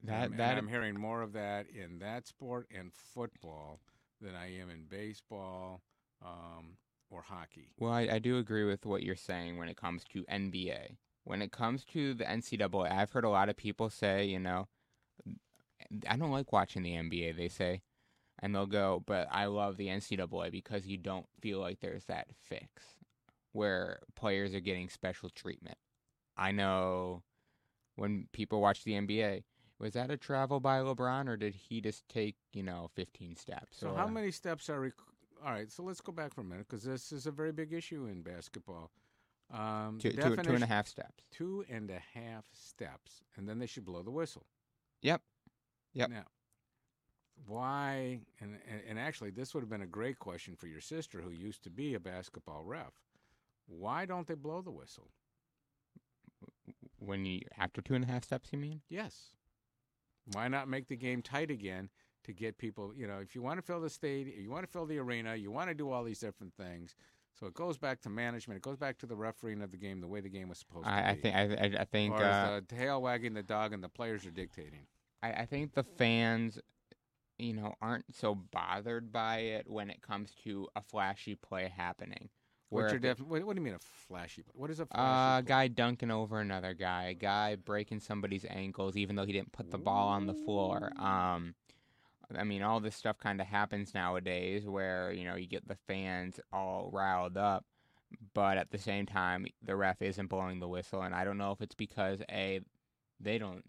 And That- I'm- and I'm hearing more of that in that sport and football than I am in baseball um, or hockey. Well, I, I do agree with what you're saying when it comes to NBA. When it comes to the NCAA, I've heard a lot of people say, you know, I don't like watching the NBA, they say. And they'll go, but I love the NCAA because you don't feel like there's that fix where players are getting special treatment. I know when people watch the NBA, was that a travel by LeBron or did he just take, you know, 15 steps? So, how many steps are? Rec- All right, so let's go back for a minute because this is a very big issue in basketball. Um, Two- the two- two and a definition- half steps. Two and a half steps, and then they should blow the whistle. Yep. Yep. Now, why? And, and and actually, this would have been a great question for your sister, who used to be a basketball ref. Why don't they blow the whistle? When you, after two and a half steps, you mean? Yes. Why not make the game tight again to get people? You know, if you want to fill the stadium, you want to fill the arena, you want to do all these different things. So it goes back to management. It goes back to the refereeing of the game, the way the game was supposed to I, I be. think I, I, I think or uh, the tail wagging the dog and the players are dictating. I, I think the fans, you know, aren't so bothered by it when it comes to a flashy play happening. What's your def- what, what do you mean a flashy? What is a uh, flashy? a guy dunking over another guy, a guy breaking somebody's ankles even though he didn't put the ball on the floor. Um, I mean, all this stuff kind of happens nowadays where you know you get the fans all riled up, but at the same time the ref isn't blowing the whistle, and I don't know if it's because a they don't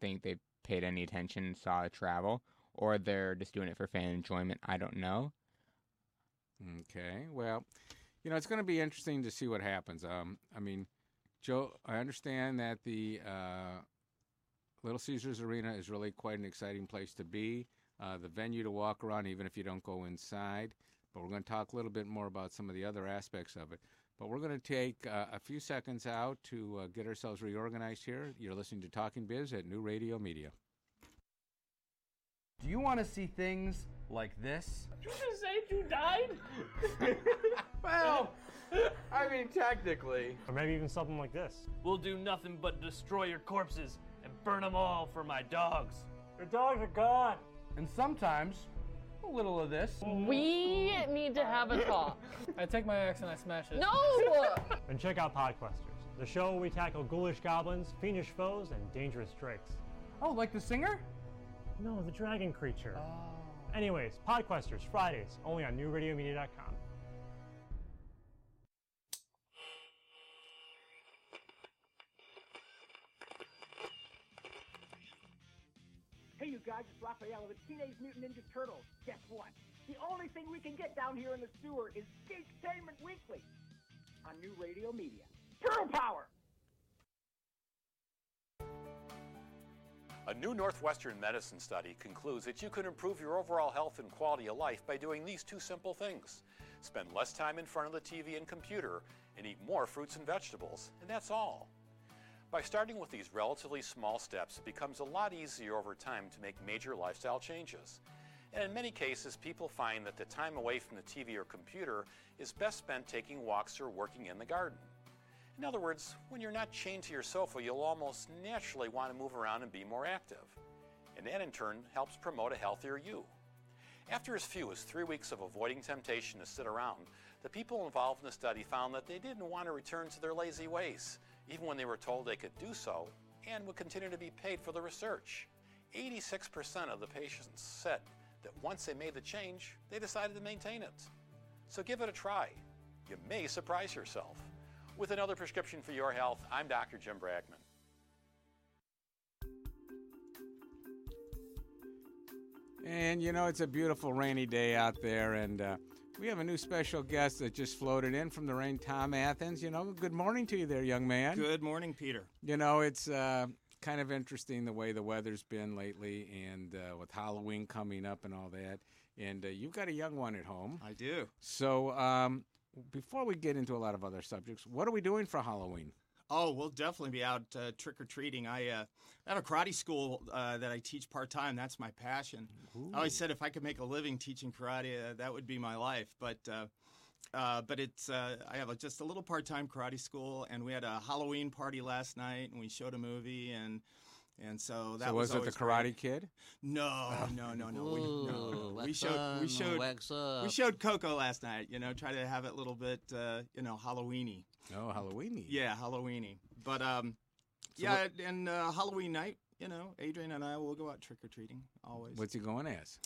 think they paid any attention and saw it travel, or they're just doing it for fan enjoyment. I don't know. Okay. Well, you know, it's going to be interesting to see what happens. Um, I mean, Joe, I understand that the uh, Little Caesars Arena is really quite an exciting place to be. Uh, the venue to walk around, even if you don't go inside. But we're going to talk a little bit more about some of the other aspects of it. But we're going to take uh, a few seconds out to uh, get ourselves reorganized here. You're listening to Talking Biz at New Radio Media. Do you want to see things like this? Did you just say you died? (laughs) Well, I mean, technically. Or maybe even something like this. We'll do nothing but destroy your corpses and burn them all for my dogs. Your dogs are gone. And sometimes, a little of this. We need to have a talk. I take my axe and I smash it. No! (laughs) And check out Podquesters, the show where we tackle ghoulish goblins, fiendish foes, and dangerous drakes. Oh, like the singer? No, the dragon creature. Ah. Anyways, Podquesters, Fridays, only on newradiomedia.com. Hey, you guys, it's Raphael of the Teenage Mutant Ninja Turtles. Guess what? The only thing we can get down here in the sewer is Geektainment Weekly on New Radio Media. Turtle Power! A new Northwestern medicine study concludes that you can improve your overall health and quality of life by doing these two simple things spend less time in front of the TV and computer, and eat more fruits and vegetables, and that's all. By starting with these relatively small steps, it becomes a lot easier over time to make major lifestyle changes. And in many cases, people find that the time away from the TV or computer is best spent taking walks or working in the garden. In other words, when you're not chained to your sofa, you'll almost naturally want to move around and be more active. And that in turn helps promote a healthier you. After as few as three weeks of avoiding temptation to sit around, the people involved in the study found that they didn't want to return to their lazy ways, even when they were told they could do so and would continue to be paid for the research. 86% of the patients said that once they made the change, they decided to maintain it. So give it a try. You may surprise yourself. With another prescription for your health, I'm Dr. Jim Bragman. And you know, it's a beautiful rainy day out there, and uh, we have a new special guest that just floated in from the rain, Tom Athans. You know, good morning to you there, young man. Good morning, Peter. You know, it's uh, kind of interesting the way the weather's been lately, and uh, with Halloween coming up and all that. And uh, you've got a young one at home. I do. So, um, before we get into a lot of other subjects, what are we doing for Halloween? Oh, we'll definitely be out uh, trick or treating. I uh, I have a karate school uh, that I teach part time. That's my passion. I always said if I could make a living teaching karate, uh, that would be my life. But uh, uh, but it's uh, I have a, just a little part time karate school, and we had a Halloween party last night, and we showed a movie, and and so that so was, it the Karate great. Kid? No, (laughs) no, no, no. We, no, Ooh, we wax showed we showed we showed Coco last night. You know, try to have it a little bit uh, you know Halloweeny. Oh, Halloweeny. Yeah, Halloweeny. But um, So yeah, what- and uh, Halloween night, you know, Adrian and I will go out trick or treating always. What's he going as?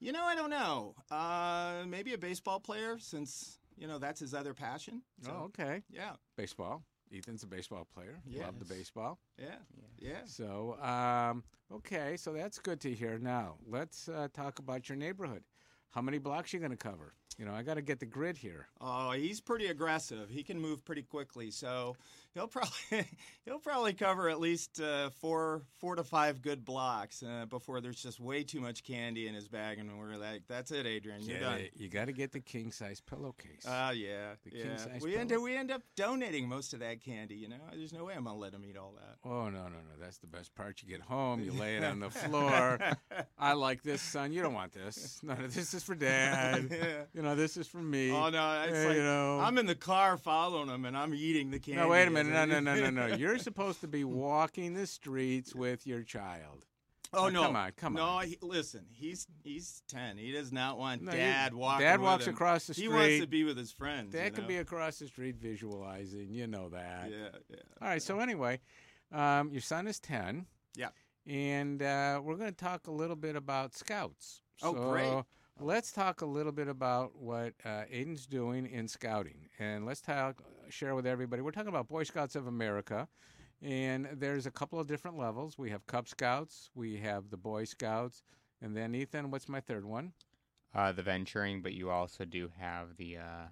You know, I don't know. Uh, maybe a baseball player, since you know that's his other passion. So, oh, okay. Yeah. Baseball. Ethan's a baseball player. Love the Yes. baseball. Yeah. Yeah. So, um, okay, so that's good to hear. Now, let's uh, talk about your neighborhood. How many blocks you going to cover? You know, I got to get the grid here. Oh, he's pretty aggressive. He can move pretty quickly, so he'll probably (laughs) he'll probably cover at least uh, four four to five good blocks uh, before there's just way too much candy in his bag, and we're like, "That's it, Adrian, you're Yeah, done." You got to get the king size pillowcase. Ah, yeah, The yeah. We end up we end up donating most of that candy. You know, there's no way I'm gonna let him eat all that. Oh no no no! That's the best part. You get home, you lay it on the (laughs) floor. I like this, son. You don't want this. No, no, this is for dad. (laughs) Yeah. You know, this is for me. Oh no, it's Hey, like you know. I'm in the car following him, and I'm eating the candy. no, wait a minute. No, no, no, no, no. (laughs) You're supposed to be walking the streets with your child. Oh no! Come on, come no, on. he, listen, he's he's ten. He does not want No, dad walking. Dad walks him. across the street. He wants to be with his friends. That you could know? be across the street visualizing. You know that. Yeah, yeah. All right. So anyway, um, your son is ten. Yeah. And uh, we're going to talk a little bit about scouts. Oh, great. Let's talk a little bit about what uh, Aiden's doing in scouting, and let's talk, share with everybody. We're talking about Boy Scouts of America, and there's a couple of different levels. We have Cub Scouts, we have the Boy Scouts, and then Ethan. What's my third one? Uh, the venturing, but you also do have the uh,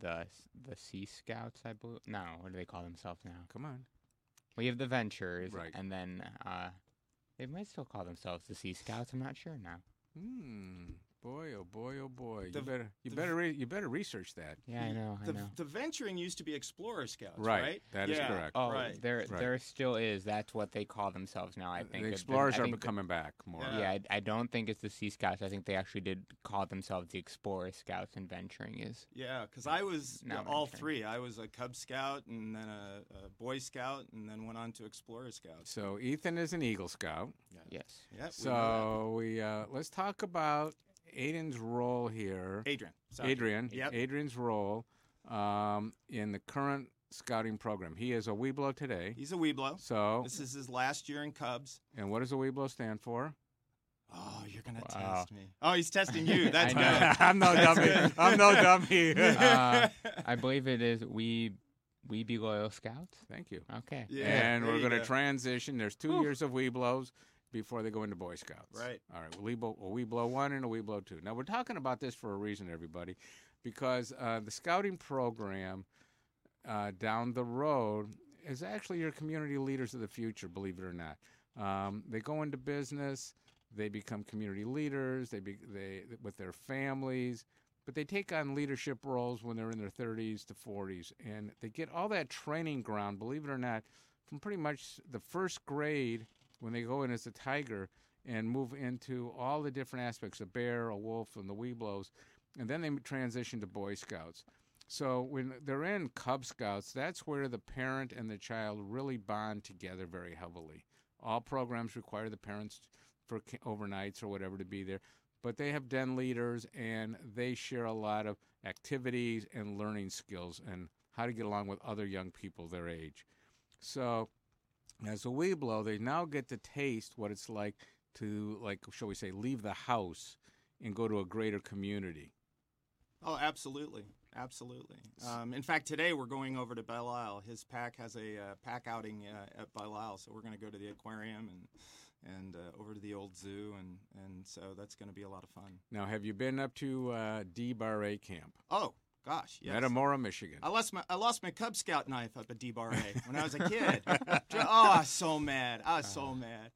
the the Sea Scouts, I believe. No, what do they call themselves now? Come on. We have the Ventures, Right. and then uh, they might still call themselves the Sea Scouts. I'm not sure now. Hmm. Boy, oh boy, oh boy! The- you better, you the- better, re- you better research that. Yeah, I know, I the, know. the venturing used to be Explorer Scouts, Right, right? that is Yeah, correct. Oh, right. there, Right. there still is. That's what they call themselves now. I think the Explorers I are think the- coming back more. Yeah, I, I don't think it's the Sea Scouts. I think they actually did call themselves the Explorer Scouts, and venturing is. Yeah, because I was Now all three. I was a Cub Scout, and then a, a Boy Scout, and then went on to Explorer Scouts. So Ethan is an Eagle Scout. Yes. Yep, we So we uh, let's talk about Aiden's role here. Adrian. Sorry. Adrian. Yep. Adrian's role um, in the current scouting program. He is a Webelo today. He's a Webelo. So This is his last year in Cubs. and what does a Webelo stand for? Oh, you're gonna Wow. test me. Oh, he's testing you. (laughs) That's good. (laughs) I'm no That's dummy. good. (laughs) I'm no dummy. uh, I believe it is we we be loyal scouts. Thank you. Okay. Yeah, and we're going to go. transition. There's two years of Webelos before they go into Boy Scouts. Right. All right. A Webelo, a Webelo one and a blow two. Now we're talking about this for a reason, everybody, because uh, the scouting program uh, down the road is actually your community leaders of the future. Believe it or not, um, they go into business. They become community leaders. They be, they with their families, but they take on leadership roles when they're in their 30s to 40s, and they get all that training ground. Believe it or not, from pretty much the first grade when they go in as a tiger and move into all the different aspects a bear, a wolf, and the Webelos, and then they transition to Boy Scouts. So when they're in Cub Scouts, that's where the parent and the child really bond together very heavily. All programs require the parents for overnights or whatever to be there, but they have den leaders and they share a lot of activities and learning skills and how to get along with other young people their age. So as a Webelo, they now get to taste what it's like to, like, shall we say, leave the house and go to a greater community. Oh, absolutely. Absolutely. Um, in fact, today we're going over to Belle Isle. His pack has a uh, pack outing uh, at Belle Isle, so we're going to go to the aquarium and and uh, over to the old zoo, and and so that's going to be a lot of fun. Now, have you been up to uh, D Bar A camp? Oh gosh, yes. Metamora, Michigan. I lost my I lost my Cub Scout knife up at D Bar A when I was a kid. (laughs) oh, I was so mad. I was so mad.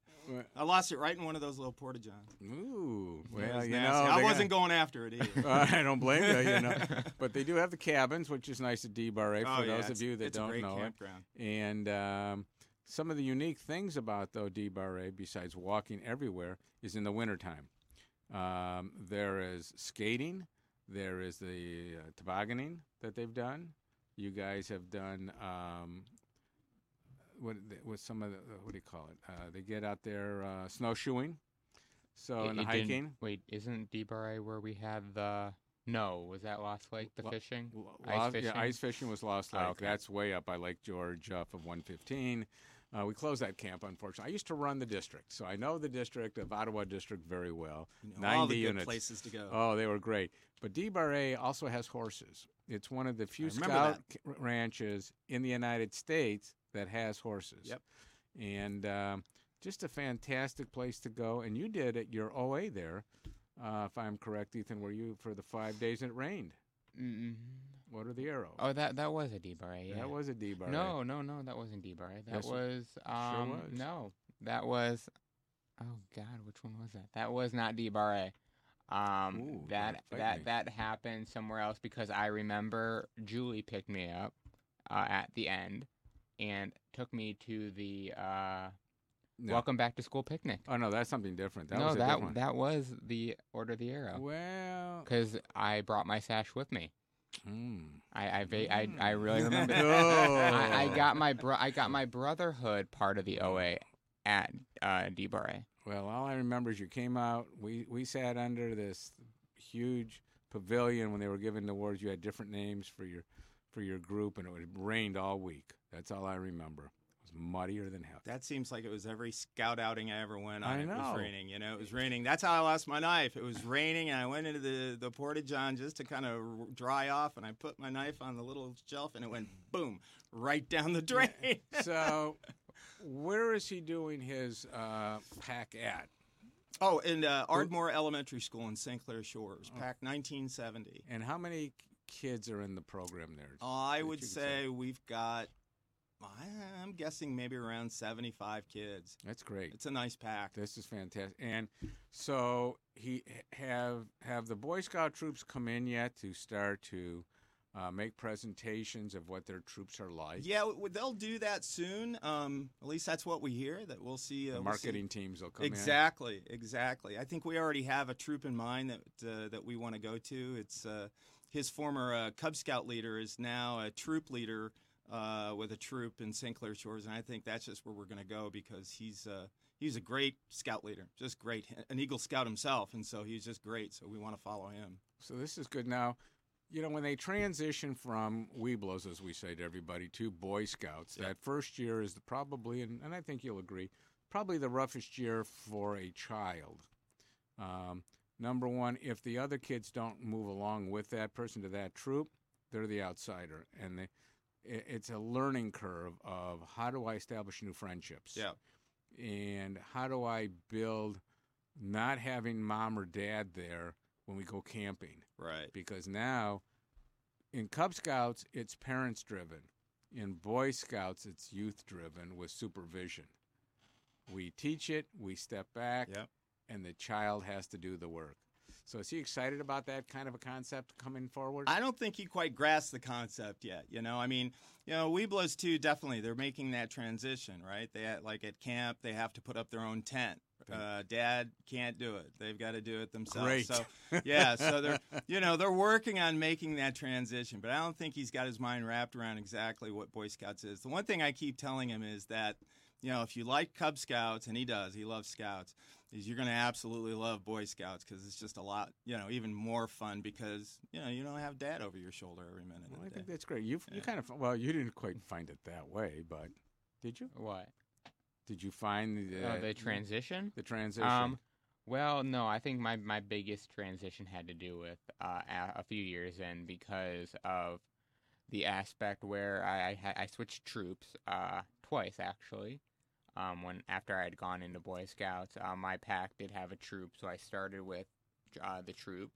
I lost it right in one of those little porta johns. Ooh, well, you know. I wasn't got- going after it either. (laughs) I don't blame you. You know, (laughs) but they do have the cabins, which is nice at D Bar A for Oh, yeah, those of you that it's a don't great know campground. it. And um, some of the unique things about though D Bar A, besides walking everywhere, is in the wintertime. Um, there is skating. There is the uh, tobogganing that they've done. You guys have done um, what with some of the what do you call it? Uh, they get out there uh, snowshoeing. So It- in the hiking, Wait, isn't DBRA where we had the? No, was that Lost Lake? The Lo- fishing, Lost- Yeah, ice fishing was Lost Oh, Lake. okay. That's way up by Lake George off of 115. Uh, we closed that camp, unfortunately. I used to run the district, so I know the district of Ottawa District very well. You know 90 all the good units. places to go. Oh, they were great. But D Bar A also has horses. It's one of the few scout c- ranches in the United States that has horses. Yep. And um, just a fantastic place to go. And you did at your OA there, uh, if I'm correct, Ethan. Were you for the five days and it rained? Mm-hmm. What are the arrows? Oh, that that was a DBRA. Yeah, That was a D-bar, No, no, no, that wasn't DBRA. That Yes, was um was. no, that was. Oh God, which one was that? That was not DBRA. Um, Ooh, that that me. that happened somewhere else because I remember Julie picked me up uh, at the end and took me to the uh, No. welcome back to school picnic. Oh no, that's something different. That no, was that different that was the Order of the Arrow. Well, because I brought my sash with me. Hmm. I I, va- I I really remember. Oh. (laughs) I, I got my bro- I got my brotherhood part of the OA at uh, DBRA. Well, all I remember is you came out. We we sat under this huge pavilion when they were giving the awards. You had different names for your for your group, and it rained all week. That's all I remember. Muddier than hell. That seems like it was every scout outing I ever went on. I know. It was raining. You know, it was raining. That's how I lost my knife. It was raining, and I went into the the porta john just to kind of dry off, and I put my knife on the little shelf, and it went boom right down the drain. (laughs) so, where is he doing his uh, pack at? Oh, in uh, Ardmore Elementary School in St. Clair Shores, pack 1970. And how many kids are in the program there? I would could say we've got, I'm guessing maybe around 75 kids. That's great. It's a nice pack. This is fantastic. And so he have have the Boy Scout troops come in yet to start to uh, make presentations of what their troops are like. Yeah, they'll do that soon. Um, at least that's what we hear. That we'll see. Uh, The we'll see- marketing teams will come in. exactly, Exactly. I think we already have a troop in mind that uh, that we want to go to. It's uh, his former uh, Cub Scout leader is now a troop leader uh, with a troop in St. Clair Shores, and I think that's just where we're going to go because he's uh, he's a great scout leader, just great, an Eagle Scout himself, and so he's just great. So we want to follow him. So this is good. Now, you know, when they transition from Webelos, as we say to everybody, to Boy Scouts, that first year is the probably, and, and I think you'll agree, probably the roughest year for a child. Um, number one, if the other kids don't move along with that person to that troop, they're the outsider, and they, it's a learning curve of how do I establish new friendships. Yeah. And how do I build not having mom or dad there when we go camping? Right. Because now in Cub Scouts, it's parents driven. In Boy Scouts, it's youth driven with supervision. We teach it, we step back, and the child has to do the work. So is he excited about that kind of a concept coming forward? I don't think he quite grasped the concept yet. You know, I mean, you know, Webelos too. Definitely, they're making that transition, right? They like at camp, they have to put up their own tent. Uh, Dad can't do it; they've got to do it themselves. Great. So, yeah, so they're (laughs) you know they're working on making that transition, but I don't think he's got his mind wrapped around exactly what Boy Scouts is. The one thing I keep telling him is that you know if you like Cub Scouts, and he does, he loves Scouts is you're going to absolutely love Boy Scouts because it's just a lot, you know, even more fun because you know you don't have dad over your shoulder every minute. Well, of I the think day. that's great. You you kind of well, you didn't quite find it that way, but did you? What? Did you find the Oh, the transition? The transition. Um, Well, no, I think my, my biggest transition had to do with uh, a, a few years in because of the aspect where I I, I switched troops uh, twice actually. Um, when after I had gone into Boy Scouts, uh, my pack did have a troop, so I started with uh, the troop,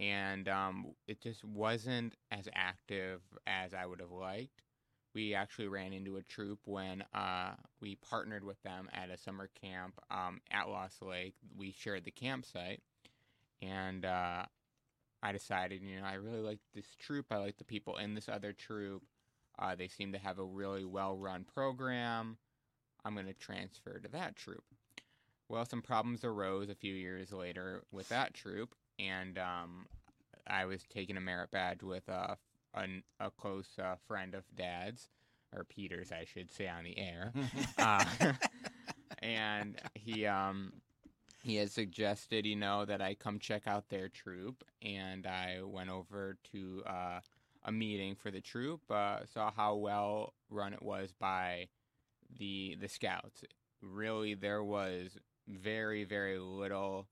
and um, it just wasn't as active as I would have liked. We actually ran into a troop when uh, we partnered with them at a summer camp um, at Lost Lake. We shared the campsite, and uh, I decided, you know, I really like this troop. I like the people in this other troop. Uh, they seem to have a really well run program. I'm going to transfer to that troop. Well, some problems arose a few years later with that troop, and um, I was taking a merit badge with a, a, a close uh, friend of Dad's, or Peter's, I should say, on the air. (laughs) uh, and he um, he had suggested, you know, that I come check out their troop, and I went over to uh, a meeting for the troop, uh, saw how well run it was by the the scouts. Really, there was very very little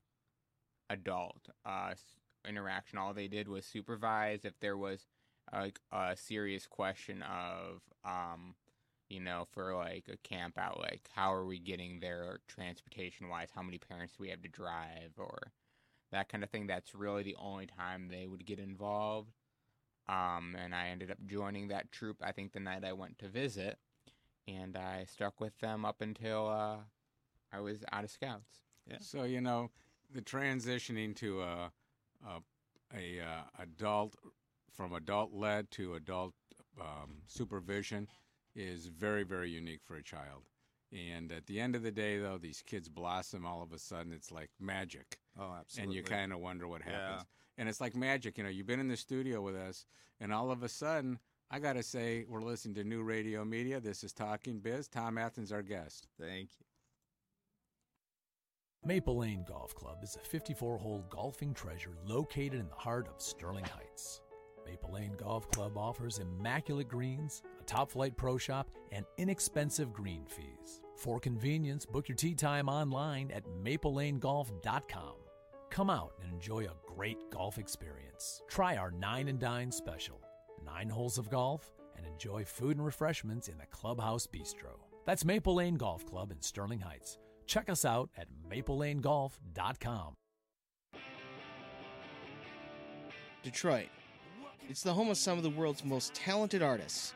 adult uh, interaction. All they did was supervise if there was like a serious question of um, you know, for like a camp out, like how are we getting there transportation wise? How many parents do we have to drive or that kind of thing? That's really the only time they would get involved. Um, and I ended up joining that troop, I think the night I went to visit, and I stuck with them up until uh, I was out of scouts. Yeah. So you know, the transitioning to a a, a uh, adult from adult led to adult um, supervision is very very unique for a child. And at the end of the day, though, these kids blossom all of a sudden. It's like magic. Oh, absolutely. And you kind of wonder what happens. Yeah. And it's like magic. You know, you've been in the studio with us, and all of a sudden, I got to say, we're listening to new radio media. This is Talking Biz. Tom Athans, our guest. Thank you. Maple Lane Golf Club is a 54 hole golfing treasure located in the heart of Sterling Heights. Maple Lane Golf Club offers immaculate greens, a top flight pro shop, and inexpensive green fees. For convenience, book your tee time online at maplelanegolf.com. Come out and enjoy a great golf experience. Try our Nine and Dine special nine holes of golf and enjoy food and refreshments in the Clubhouse Bistro. That's Maple Lane Golf Club in Sterling Heights. Check us out at maplelanegolf.com. Detroit. It's the home of some of the world's most talented artists.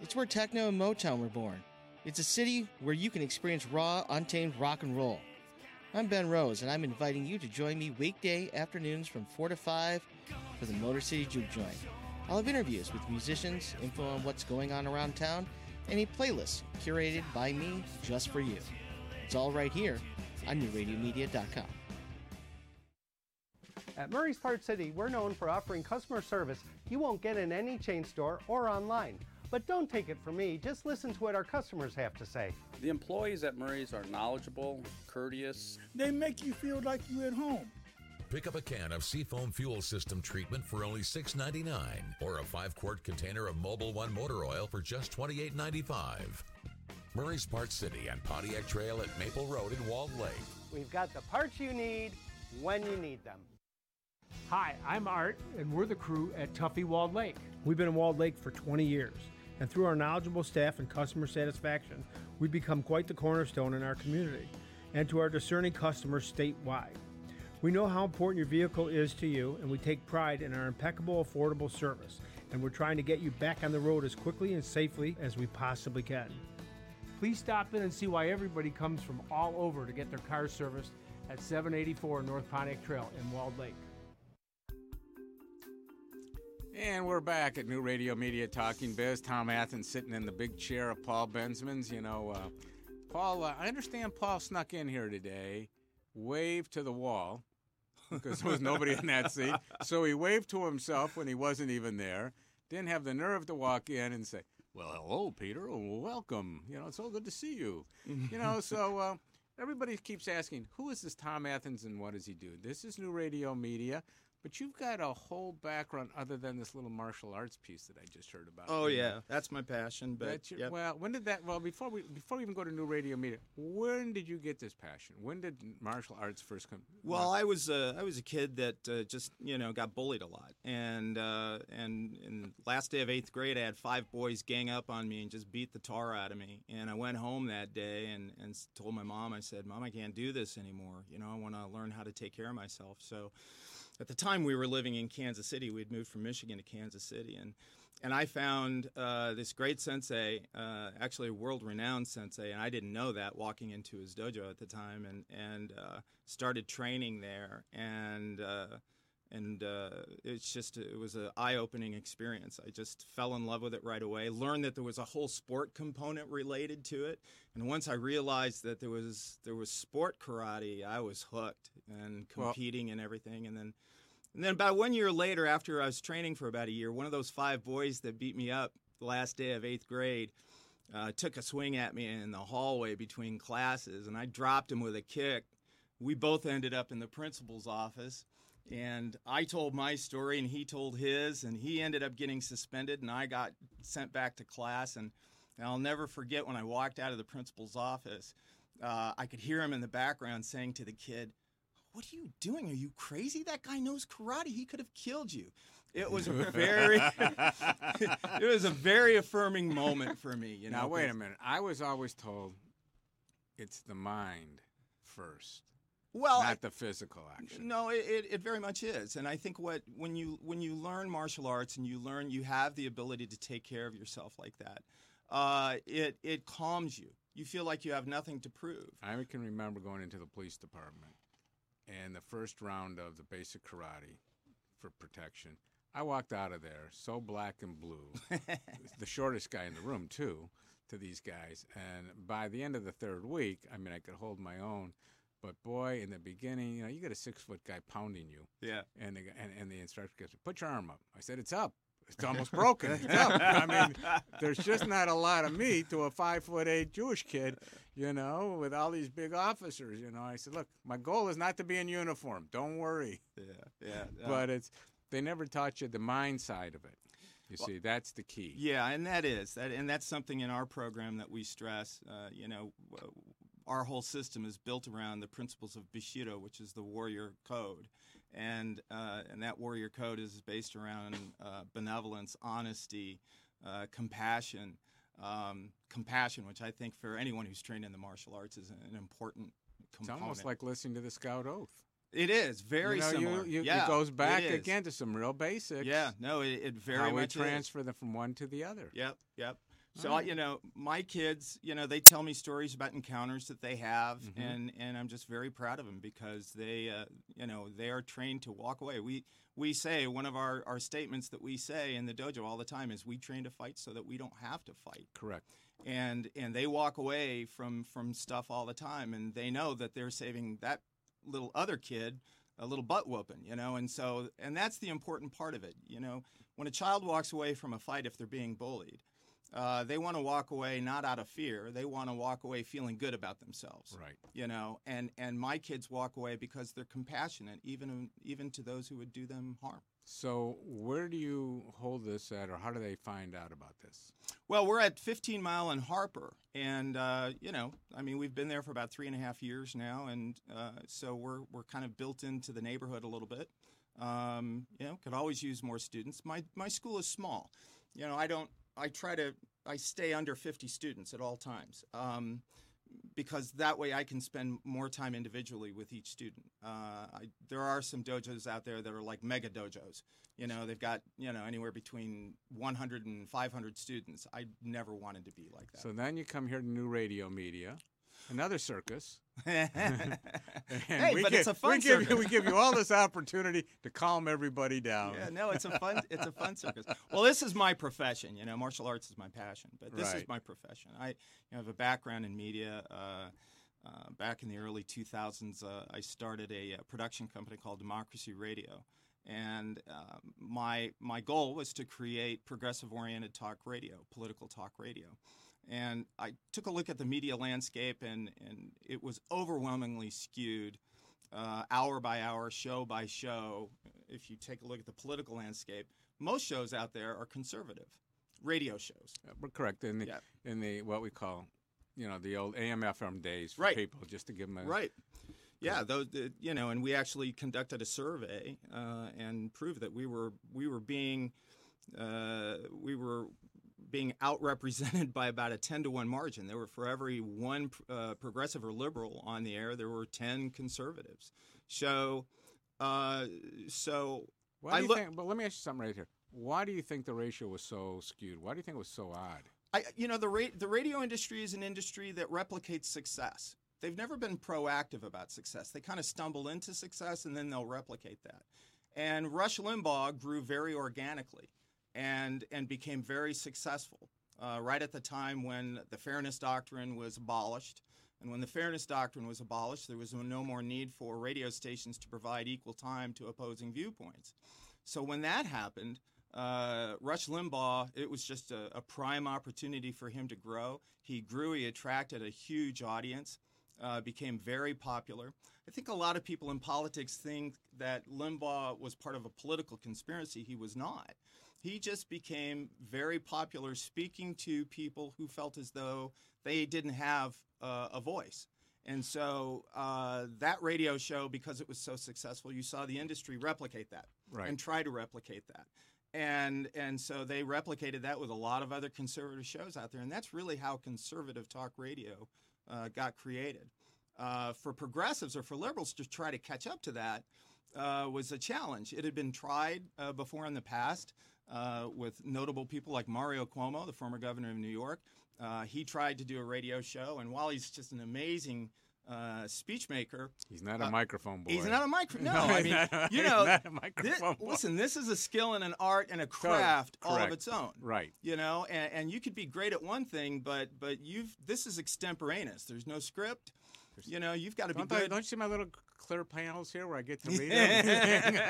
It's where techno and Motown were born. It's a city where you can experience raw, untamed rock and roll. I'm Ben Rose, and I'm inviting you to join me weekday afternoons from 4 to 5 for the Motor City Juke Joint. I'll have interviews with musicians, info on what's going on around town, and a playlist curated by me just for you. It's all right here on newradiomedia.com. At Murray's Parts City, we're known for offering customer service you won't get in any chain store or online. But don't take it from me, just listen to what our customers have to say. The employees at Murray's are knowledgeable, courteous. They make you feel like you're at home. Pick up a can of Seafoam Fuel System treatment for only $6.99 or a 5 quart container of Mobil One motor oil for just $28.95. Murray's Parts City and Pontiac Trail at Maple Road in Walled Lake. We've got the parts you need when you need them. Hi, I'm Art, and we're the crew at Tuffy Walled Lake. We've been in Walled Lake for 20 years, and through our knowledgeable staff and customer satisfaction, we've become quite the cornerstone in our community and to our discerning customers statewide. We know how important your vehicle is to you, and we take pride in our impeccable, affordable service, and we're trying to get you back on the road as quickly and safely as we possibly can. Please stop in and see why everybody comes from all over to get their car serviced at 784 North Pontiac Trail in Walled Lake. And we're back at New Radio Media Talking Biz. Tom Athans sitting in the big chair of Paul Bensman's. You know, uh, Paul, uh, I understand Paul snuck in here today, waved to the wall because there was nobody in that seat. So he waved to himself when he wasn't even there. Didn't have the nerve to walk in and say, "Well, hello, Peter. Welcome. You know, it's so good to see you." you know, (laughs) so uh, everybody keeps asking, "Who is this Tom Athans and what does he do?" This is New Radio Media. But you've got a whole background other than this little martial arts piece that I just heard about. Oh know. yeah, that's my passion. But your- yep. well, when did that? Well, before we before we even go to new radio media, when did you get this passion? When did martial arts first come? Well, I was uh, I was a kid that uh, just you know got bullied a lot, and uh, and in last day of eighth grade, I had five boys gang up on me and just beat the tar out of me. And I went home that day and and told my mom, I said, "Mom, I can't do this anymore. You know, I want to learn how to take care of myself." So, at the time we were living in Kansas City, we'd moved from Michigan to Kansas City, and and I found uh, this great sensei, uh, actually a world-renowned sensei, and I didn't know that walking into his dojo at the time, and and uh, started training there, and uh, and uh, it's just it was an eye-opening experience. I just fell in love with it right away. Learned that there was a whole sport component related to it, and once I realized that there was there was sport karate, I was hooked and Well- competing and everything, and then. And then about one year later, after I was training for about a year, one of those five boys that beat me up the last day of eighth grade uh, took a swing at me in the hallway between classes, and I dropped him with a kick. We both ended up in the principal's office, and I told my story, and he told his, and he ended up getting suspended, and I got sent back to class. And, and I'll never forget when I walked out of the principal's office, uh, I could hear him in the background saying to the kid, what are you doing? Are you crazy? That guy knows karate. He could have killed you. It was a very, (laughs) it was a very affirming moment for me. You know. now wait a minute. I was always told it's the mind first, Well, not I- the physical action. No, it, it, it very much is, and I think what when you when you learn martial arts and you learn you have the ability to take care of yourself like that, uh, it it calms you. You feel like you have nothing to prove. I can remember going into the police department, and the first round of the basic karate for protection. I walked out of there so black and blue, (laughs) the shortest guy in the room too, to these guys. And by the end of the third week, I mean I could hold my own. But boy, in the beginning, you know, you get a six foot guy pounding you. Yeah. And the, and, and the instructor goes, "Put your arm up." I said, "It's up. It's (laughs) almost broken. It's up." I mean, there's just not a lot of meat to a five foot eight Jewish kid, you know, with all these big officers. You know, I said, "Look, my goal is not to be in uniform. Don't worry." Yeah, yeah. But it's they never taught you the mind side of it. You Well- see, that's the key. Yeah, and that is that, and that's something in our program that we stress. Uh, you know, our whole system is built around the principles of Bushido, which is the warrior code, and uh, and that warrior code is based around uh, benevolence, honesty, uh, compassion. Um, compassion, which I think for anyone who's trained in the martial arts is an important It's almost like listening to the Scout Oath. It is very you know, similar. You, you, yeah, it goes back is. again to some real basics. Yeah, no, it, it very how much we is. transfer them from one to the other. Yep, yep. So I right. you know, my kids, you know, they tell me stories about encounters that they have, Mhm. and and I'm just very proud of them because they, uh, you know, they are trained to walk away. We we say one of our our statements that we say in the dojo all the time is we train to fight so that we don't have to fight. Correct. And and they walk away from from stuff all the time, and they know that they're saving that little other kid a little butt whooping, you know, and so and that's the important part of it, you know. When a child walks away from a fight, if they're being bullied, uh, they want to walk away not out of fear. They want to walk away feeling good about themselves, Right. you know. And and my kids walk away because they're compassionate, even even to those who would do them harm. So where do you hold this at, or how do they find out about this? Well, we're at 15 Mile and Harper, and uh, you know, I mean, we've been there for about three and a half years now, and uh, so we're we're kind of built into the neighborhood a little bit. Um, you know, could always use more students. My my school is small. You know, I don't. I try to. I stay under 50 students at all times. Um, because that way I can spend more time individually with each student. Uh, I, there are some dojos out there that are like mega dojos. You know, they've got you know anywhere between 100 and 500 students. I never wanted to be like that. So then you come here to New Radio Media, another circus. (laughs) (laughs) Hey, we but gi- it's a fun we give you circus. we give you all this (laughs) opportunity to calm everybody down. Yeah, no, it's a fun it's a fun circus. Well, this is my profession. You know, martial arts is my passion, but this Right. is my profession. I you know, have a background in media. Uh, uh, back in the early 2000s, uh, I started a, uh production company called Democracy Radio, and uh, my my goal was to create progressive-oriented talk radio, political talk radio. And I took a look at the media landscape, and, and it was overwhelmingly skewed uh, hour by hour, show by show. If you take a look at the political landscape, most shows out there are conservative radio shows. Uh, We're correct in the Yeah. in the what we call, you know, the old AM/FM days for Right. people, just to give them a Right. Yeah, those you know, and we actually conducted a survey uh, and proved that we were we were being uh, we were being outrepresented (laughs) by about a ten to one margin. There were for every one uh, progressive or liberal on the air, there were ten conservatives. So, uh, so Why do you look. think? But let me ask you something right here. Why do you think the ratio was so skewed? Why do you think it was so odd? I, you know, the ra- the radio industry is an industry that replicates success. They've never been proactive about success. They kind of stumble into success and then they'll replicate that. And Rush Limbaugh grew very organically and and became very successful uh, right at the time when the Fairness Doctrine was abolished. And when the Fairness Doctrine was abolished, there was no more need for radio stations to provide equal time to opposing viewpoints. So when that happened, uh, Rush Limbaugh, it was just a, a prime opportunity for him to grow. He grew, he attracted a huge audience, uh, became very popular. I think a lot of people in politics think that Limbaugh was part of a political conspiracy. He was not. He just became very popular speaking to people who felt as though they didn't have uh, a voice. And so uh, that radio show, because it was so successful, you saw the industry replicate that Right. and try to replicate that. And and so they replicated that with a lot of other conservative shows out there, and that's really how conservative talk radio uh, got created. Uh, for progressives or for liberals to try to catch up to that uh, was a challenge. It had been tried uh, before in the past uh, with notable people like Mario Cuomo, the former governor of New York. Uh, he tried to do a radio show, and while he's just an amazing uh, speech maker, He's not a uh, microphone boy. He's not a microphone. No, (laughs) No, I mean, not- you know, not a microphone boy. listen, this is a skill and an art and a craft all of its own. Right. You know, and, and you could be great at one thing, but but you've this is extemporaneous. There's no script. You know, you've got to be Don't, good. don't you see my little clear panels here where I get to read everything?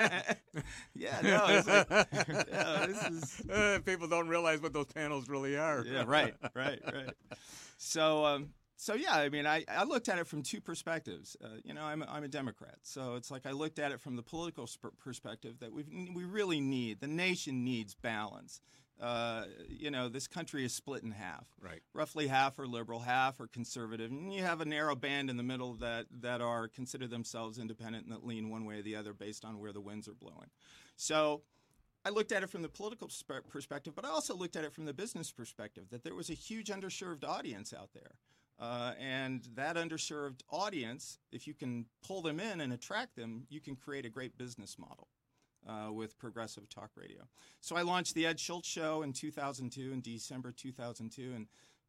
(laughs) Yeah, no, it's like- (laughs) yeah, this is- Uh, (laughs) people don't realize what those panels really are. Yeah, right, right, right. So, um, so yeah, I mean, I, I looked at it from two perspectives. Uh, you know, I'm a, I'm a Democrat, so it's like I looked at it from the political sp- perspective that we we really need the nation needs balance. Uh, you know, this country is split in half. Right. Roughly half are liberal, half are conservative, and you have a narrow band in the middle that that are consider themselves independent and that lean one way or the other based on where the winds are blowing. So. I looked at it from the political perspective, but I also looked at it from the business perspective that there was a huge underserved audience out there. Uh, and that underserved audience, if you can pull them in and attract them, you can create a great business model uh, with progressive talk radio. So I launched the Ed Schultz Show in 2002, in December 2002, and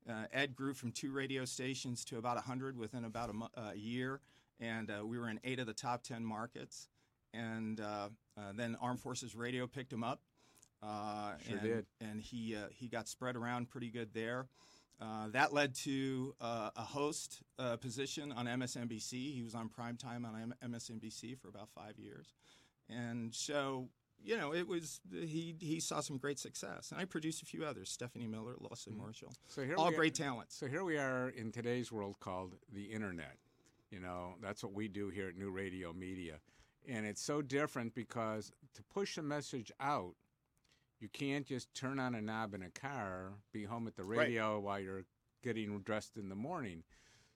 uh, Ed grew from two radio stations to about 100 within about a, uh, a year, and uh, we were in eight of the top 10 markets. And uh, uh, then Armed Forces Radio picked him up. Uh, Sure and, did. And he uh, he got spread around pretty good there. Uh, that led to uh, a host uh, position on MSNBC. He was on primetime on M- MSNBC for about five years, and so you know it was he he saw some great success. And I produced a few others: Stephanie Miller, Lawson Marshall, Mm-hmm. So here all great are, talents. So here we are in today's world called the internet. You know, that's what we do here at New Radio Media. And it's so different because to push a message out, you can't just turn on a knob in a car, be home at the Right. radio while you're getting dressed in the morning.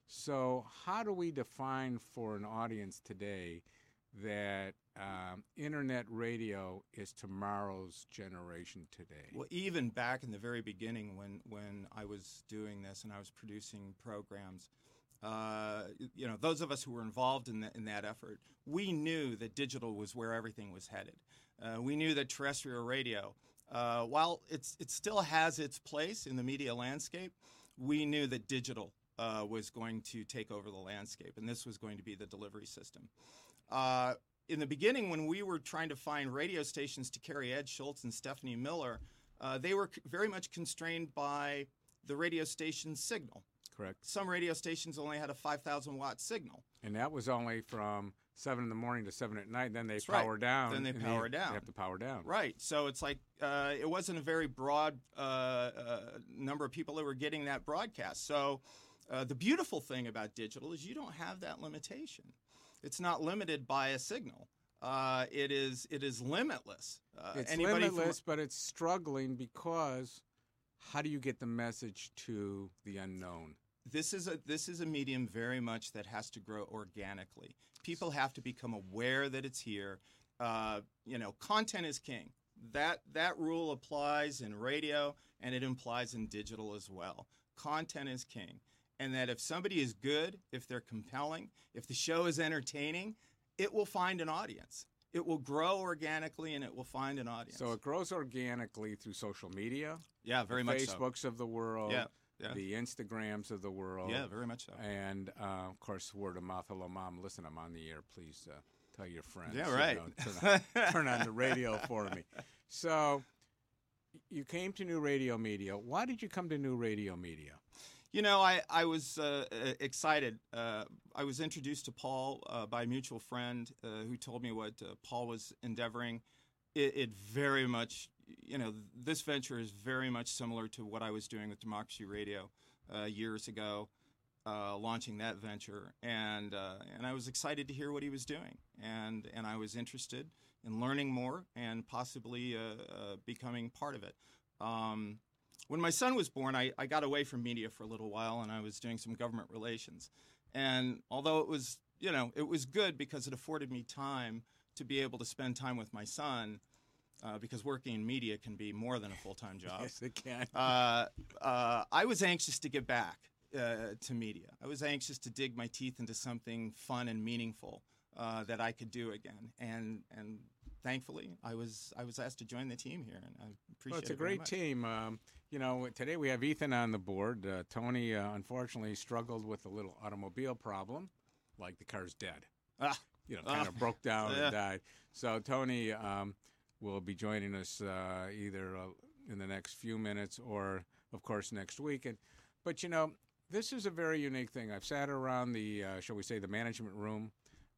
So, how do we define for an audience today that um, internet radio is tomorrow's generation today? Well, even back in the very beginning, when when I was doing this and I was producing programs, uh, you know, those of us who were involved in, the, in that effort, we knew that digital was where everything was headed. Uh, we knew that terrestrial radio, uh, while it's it still has its place in the media landscape, we knew that digital uh, was going to take over the landscape, and this was going to be the delivery system. Uh, in the beginning, when we were trying to find radio stations to carry Ed Schultz and Stephanie Miller, uh, they were c- very much constrained by the radio station's signal. Correct. Some radio stations only had a 5,000 watt signal. And that was only from seven in the morning to seven at night. Then they That's right. power down. Then they power They down. have to power down. Right. So it's like uh, it wasn't a very broad uh, uh, number of people that were getting that broadcast. So uh, the beautiful thing about digital is you don't have that limitation. It's not limited by a signal. Uh, it is it is limitless. Uh, it's anybody from- limitless, but it's struggling because how do you get the message to the unknown? this is a this is a medium very much that has to grow organically. People have to become aware that it's here. Uh, you know, content is king. That that rule applies in radio and it implies in digital as well. Content is king, and that if somebody is good, if they're compelling, if the show is entertaining, it will find an audience. It will grow organically and it will find an audience. So it grows organically through social media. Yeah, very much so. Facebooks of the world. Yeah, yeah. The Instagrams of the world. Yeah, very much so. And uh, of course, word of mouth. Hello, mom. Listen, I'm on the air. Please uh, tell your friends. Yeah, you right. know, turn, on, turn on the radio for me. So you came to New Radio Media. Why did you come to New Radio Media? You know, I, I was uh, uh, excited. Uh, I was introduced to Paul uh, by a mutual friend uh, who told me what uh, Paul was endeavoring. It, it very much, you know, this venture is very much similar to what I was doing with Democracy Radio years ago, launching that venture, and and I was excited to hear what he was doing, and and I was interested in learning more and possibly becoming part of it. Um, when my son was born, I, I got away from media for a little while and I was doing some government relations. And although it was, you know, it was good because it afforded me time to be able to spend time with my son, uh, because working in media can be more than a full time (laughs) job. Yes, it can. Uh, uh, I was anxious to get back uh, to media. I was anxious to dig my teeth into something fun and meaningful uh, that I could do again. And and thankfully, I was I was asked to join the team here, and I appreciate Well, it's a it great team. Um, you know, today we have Ethan on the board. Uh, Tony, uh, unfortunately, struggled with a little automobile problem, like the car's dead. Ah. You know, kind Ah. of broke down Yeah. and died. So Tony um, will be joining us uh, either uh, in the next few minutes or, of course, next week. And but you know, this is a very unique thing. I've sat around the, uh, shall we say, the management room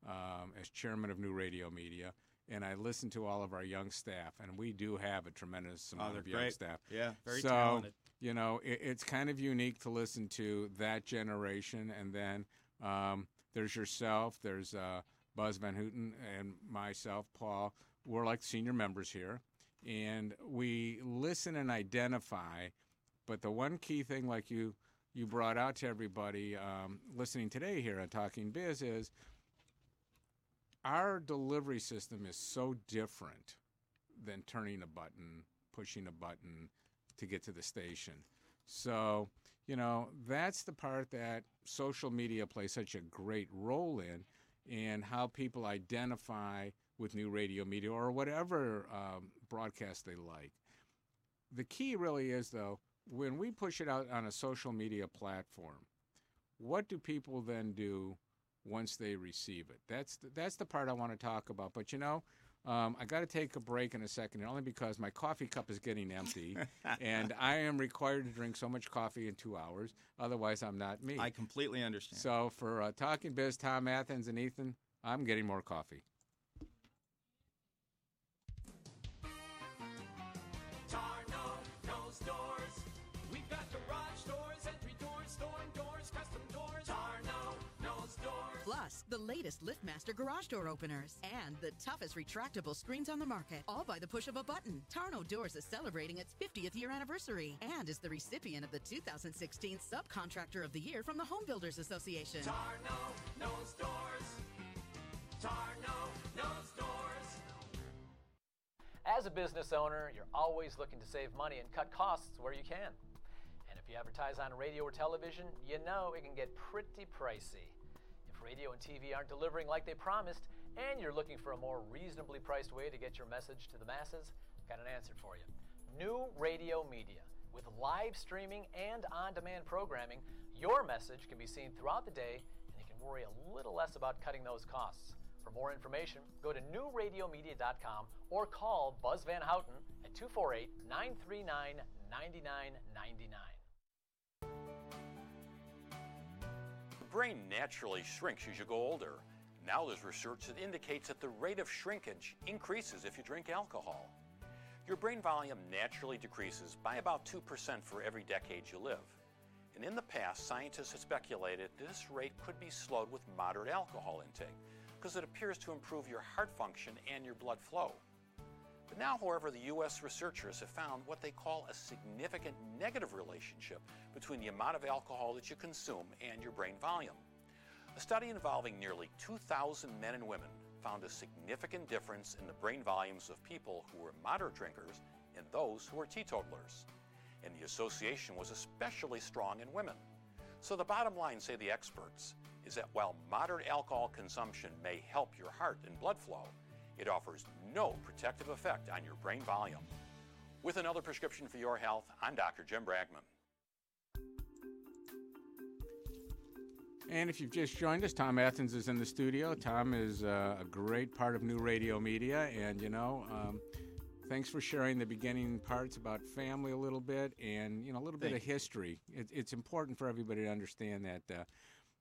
um, as chairman of New Radio Media. And I listen to all of our young staff, and we do have a tremendous amount Oh, of young great. staff. Yeah, very so, talented. You know, it, it's kind of unique to listen to that generation, and then um, there's yourself, there's uh, Buzz Van Houten, and myself, Paul. We're like senior members here, and we listen and identify. But the one key thing, like you you brought out to everybody um, listening today here on Talking Biz, is our delivery system is so different than turning a button, pushing a button to get to the station. So, you know, that's the part that social media plays such a great role in, and how people identify with new radio media or whatever um, broadcast they like. The key really is, though, when we push it out on a social media platform, what do people then do once they receive it? That's the, that's the part I want to talk about. But you know, um, I got to take a break in a second, only because my coffee cup is getting empty, (laughs) and I am required to drink so much coffee in two hours. Otherwise, I'm not me. I completely understand. So for uh, Talking Biz, Tom Athans and Ethan, I'm getting more coffee. Plus, the latest LiftMaster garage door openers and the toughest retractable screens on the market, all by the push of a button. Tarnow Doors is celebrating its 50th year anniversary and is the recipient of the 2016 Subcontractor of the Year from the Home Builders Association. Tarnow knows doors. Tarnow knows doors. As a business owner, you're always looking to save money and cut costs where you can. And if you advertise on radio or television, you know it can get pretty pricey. Radio and TV aren't delivering like they promised, and you're looking for a more reasonably priced way to get your message to the masses, I've got an answer for you. New Radio Media. With live streaming and on demand programming, your message can be seen throughout the day and you can worry a little less about cutting those costs. For more information, go to newradiomedia.com or call Buzz Van Houten at 248 939 9999. Brain naturally shrinks as you go older. Now there's research that indicates that the rate of shrinkage increases if you drink alcohol. Your brain volume naturally decreases by about 2% for every decade you live. And in the past, scientists have speculated this rate could be slowed with moderate alcohol intake. because it appears to improve your heart function and your blood flow. But now, however, the U.S. researchers have found what they call a significant negative relationship between the amount of alcohol that you consume and your brain volume. A study involving nearly 2,000 men and women found a significant difference in the brain volumes of people who were moderate drinkers and those who were teetotalers. And the association was especially strong in women. So, the bottom line, say the experts, is that while moderate alcohol consumption may help your heart and blood flow, it offers no protective effect on your brain volume. With another prescription for your health, I'm Dr. Jim Bragman. And if you've just joined us, Tom Athans is in the studio. Tom is uh, a great part of New Radio Media, and you know, um, thanks for sharing the beginning parts about family a little bit, and you know, a little bit of history. It, it's important for everybody to understand that, uh,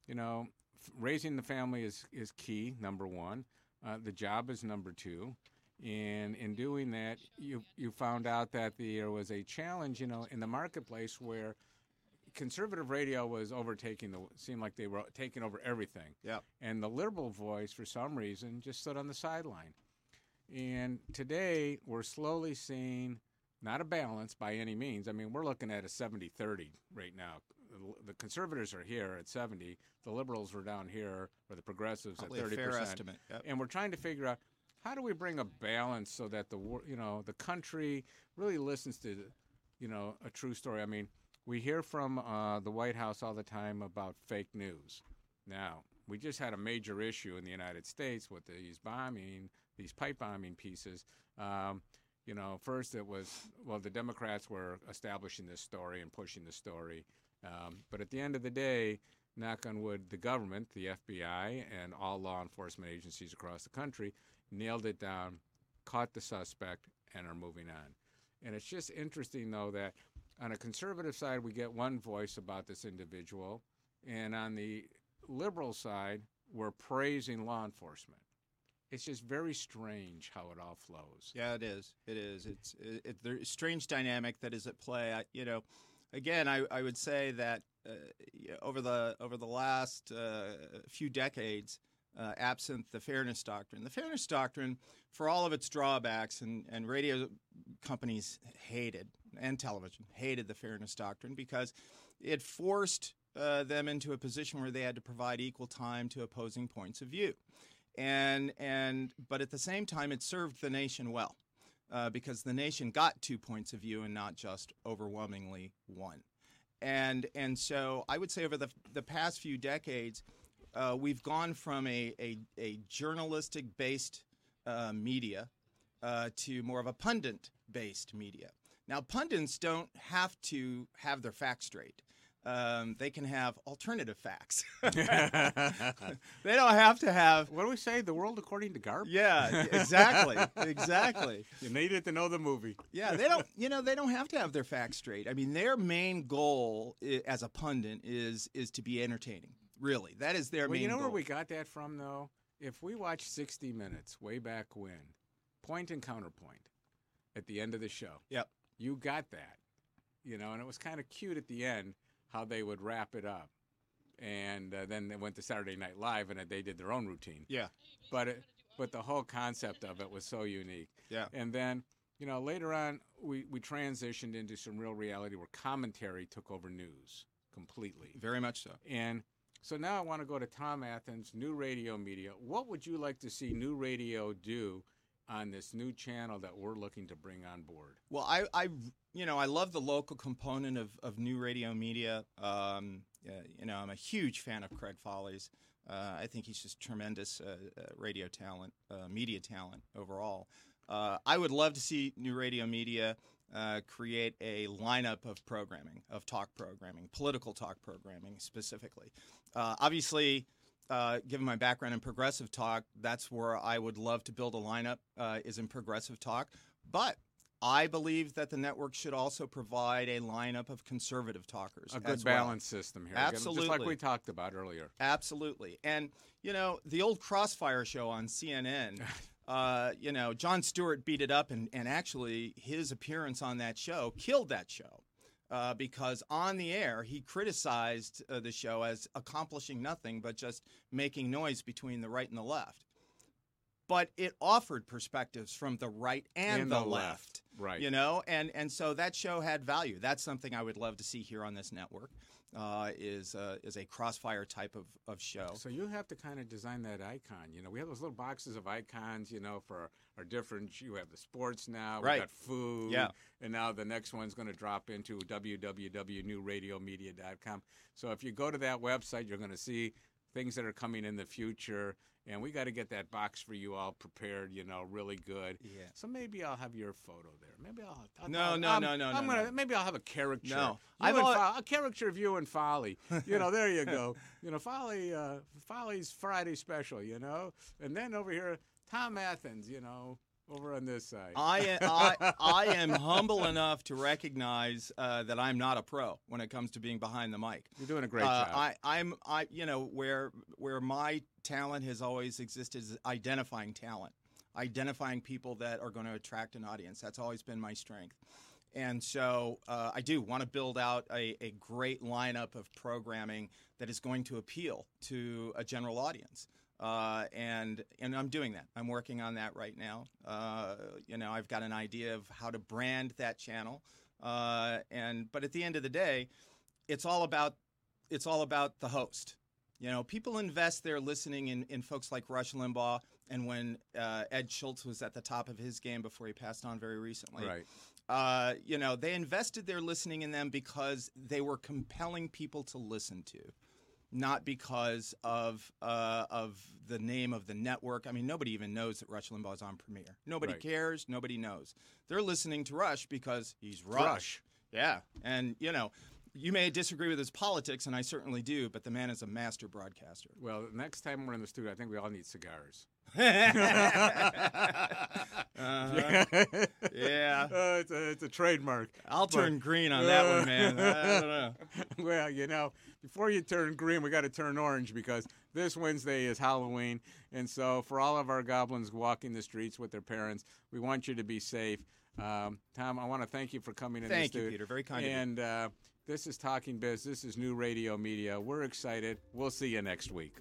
you know, f- raising the family is is key. Number one, uh, the job is number two. And in doing that, you you found out that there was a challenge, you know, in the marketplace where conservative radio was overtaking the seemed like they were taking over everything. Yeah. And the liberal voice for some reason just stood on the sideline. And today we're slowly seeing not a balance by any means. I mean, we're looking at a 70-30 right now. The- conservatives are here at 70, the liberals were down here or the progressives Probably at 30%. fair estimate, yep. And we're trying to figure out how do we bring a balance so that the you know, the country really listens to you know, a true story. I mean, we hear from uh, the White House all the time about fake news. Now, we just had a major issue in the United States with these bombing, these pipe bombing pieces. Um, you know, first it was, well, the Democrats were establishing this story and pushing the story. Um, but at the end of the day, knock on wood, the government, the FBI, and all law enforcement agencies across the country nailed it down, caught the suspect, and are moving on. And it's just interesting, though, that on a conservative side, we get one voice about this individual, and on the liberal side, we're praising law enforcement. It's just very strange how it all flows. Yeah, it is. It is. It's it, it, a strange dynamic that is at play. I, you know, again, I, I would say that uh, over the over the last uh, few decades, uh, absent the fairness doctrine, the fairness doctrine, for all of its drawbacks, and, and radio companies hated and television hated the fairness doctrine because it forced uh, them into a position where they had to provide equal time to opposing points of view. And and but at the same time it served the nation well uh, because the nation got two points of view and not just overwhelmingly one. And and so I would say over the the past few decades uh, we've gone from a a, a journalistic based uh, media uh, to more of a pundit based media now pundits don't have to have their facts straight um, they can have alternative facts. (laughs) (laughs) they don't have to have. What do we say? The world according to Garp? Yeah, exactly, exactly. (laughs) You needed to know the movie. Yeah, they don't. You know, they don't have to have their facts straight. I mean, their main goal as a pundit is is to be entertaining. Really, that is their well, main. you know goal. where we got that from, though? If we watched 60 Minutes way back when, point and counterpoint at the end of the show. Yep. You got that. You know, and it was kind of cute at the end how they would wrap it up. And uh, then they went to Saturday Night Live and they did their own routine. Yeah. But it, but the whole concept of it was so unique. Yeah. And then, you know, later on, we, we transitioned into some real reality where commentary took over news completely. Very much so. And so now I want to go to Tom Athans, New Radio Media. What would you like to see New Radio do on this new channel that we're looking to bring on board? Well, I, I, you know, I love the local component of, of new radio media. Um, you know, I'm a huge fan of Craig Follies. Uh, I think he's just tremendous uh, uh, radio talent, uh, media talent overall. Uh, I would love to see new radio media uh, create a lineup of programming, of talk programming, political talk programming specifically. Uh, obviously, uh, given my background in progressive talk, that's where I would love to build a lineup uh, is in progressive talk. But I believe that the network should also provide a lineup of conservative talkers. A good as well. balance system here. Absolutely. Just like we talked about earlier. Absolutely. And, you know, the old Crossfire show on CNN, (laughs) uh, you know, Jon Stewart beat it up, and, and actually his appearance on that show killed that show. Uh, because on the air, he criticized uh, the show as accomplishing nothing but just making noise between the right and the left. but it offered perspectives from the right and, And the, the left. left. Right. You know, and and so that show had value. That's something I would love to see here on this network. Uh, is uh, is a crossfire type of, of show. So you have to kind of design that icon. You know, we have those little boxes of icons. You know, for our different. You have the sports now. We Right. got food. Yeah. And now the next one's going to drop into www.newradiomedia.com. So if you go to that website, you're going to see things that are coming in the future. And we got to get that box for you all prepared. You know, really good. Yeah. So maybe I'll have your photo there. Maybe I'll. I'll No, I'll- no, I'm- no, no, I'm no, gonna no. maybe I'll have a caricature. No. I've and al- Fo- a caricature of you and Folly. You know, there you go. (laughs) You know, Folly, uh, Folly's Friday special. You know, and then over here, Tom Athans. You know, over on this side. I, I, (laughs) I am humble enough to recognize uh, that I'm not a pro when it comes to being behind the mic. You're doing a great Uh, job. I, I'm, I, you know, where where my talent has always existed is identifying talent, identifying people that are going to attract an audience. That's always been my strength. And so uh, I do want to build out a, a great lineup of programming that is going to appeal to a general audience. Uh, and and I'm doing that. I'm working on that right now. Uh, you know, I've got an idea of how to brand that channel. Uh, and but at the end of the day, it's all about it's all about the host. You know, people invest their listening in, in folks like Rush Limbaugh, and when uh, Ed Schultz was at the top of his game before he passed on very recently. Right. Uh, you know, they invested their listening in them because they were compelling people to listen to, not because of uh, of the name of the network. I mean, nobody even knows that Rush Limbaugh is on Premiere. Nobody Right. cares. Nobody knows. They're listening to Rush because he's Rush. Rush. Yeah, and you know, you may disagree with his politics, and I certainly do, but the man is a master broadcaster. well, next time we're in the studio, I think we all need cigars. Uh-huh. (laughs) Yeah. Uh, it's, a, it's a trademark. I'll But- turn green on that one, man. I don't know. (laughs) well, you know, before you turn green, we got to turn orange because this Wednesday is Halloween. And so, for all of our goblins walking the streets with their parents, we want you to be safe. Um, Tom, I want to thank you for coming in. Thank you, studio. Peter. Very kind of you. And uh, this is Talking Biz. This is New Radio Media. We're excited. We'll see you next week.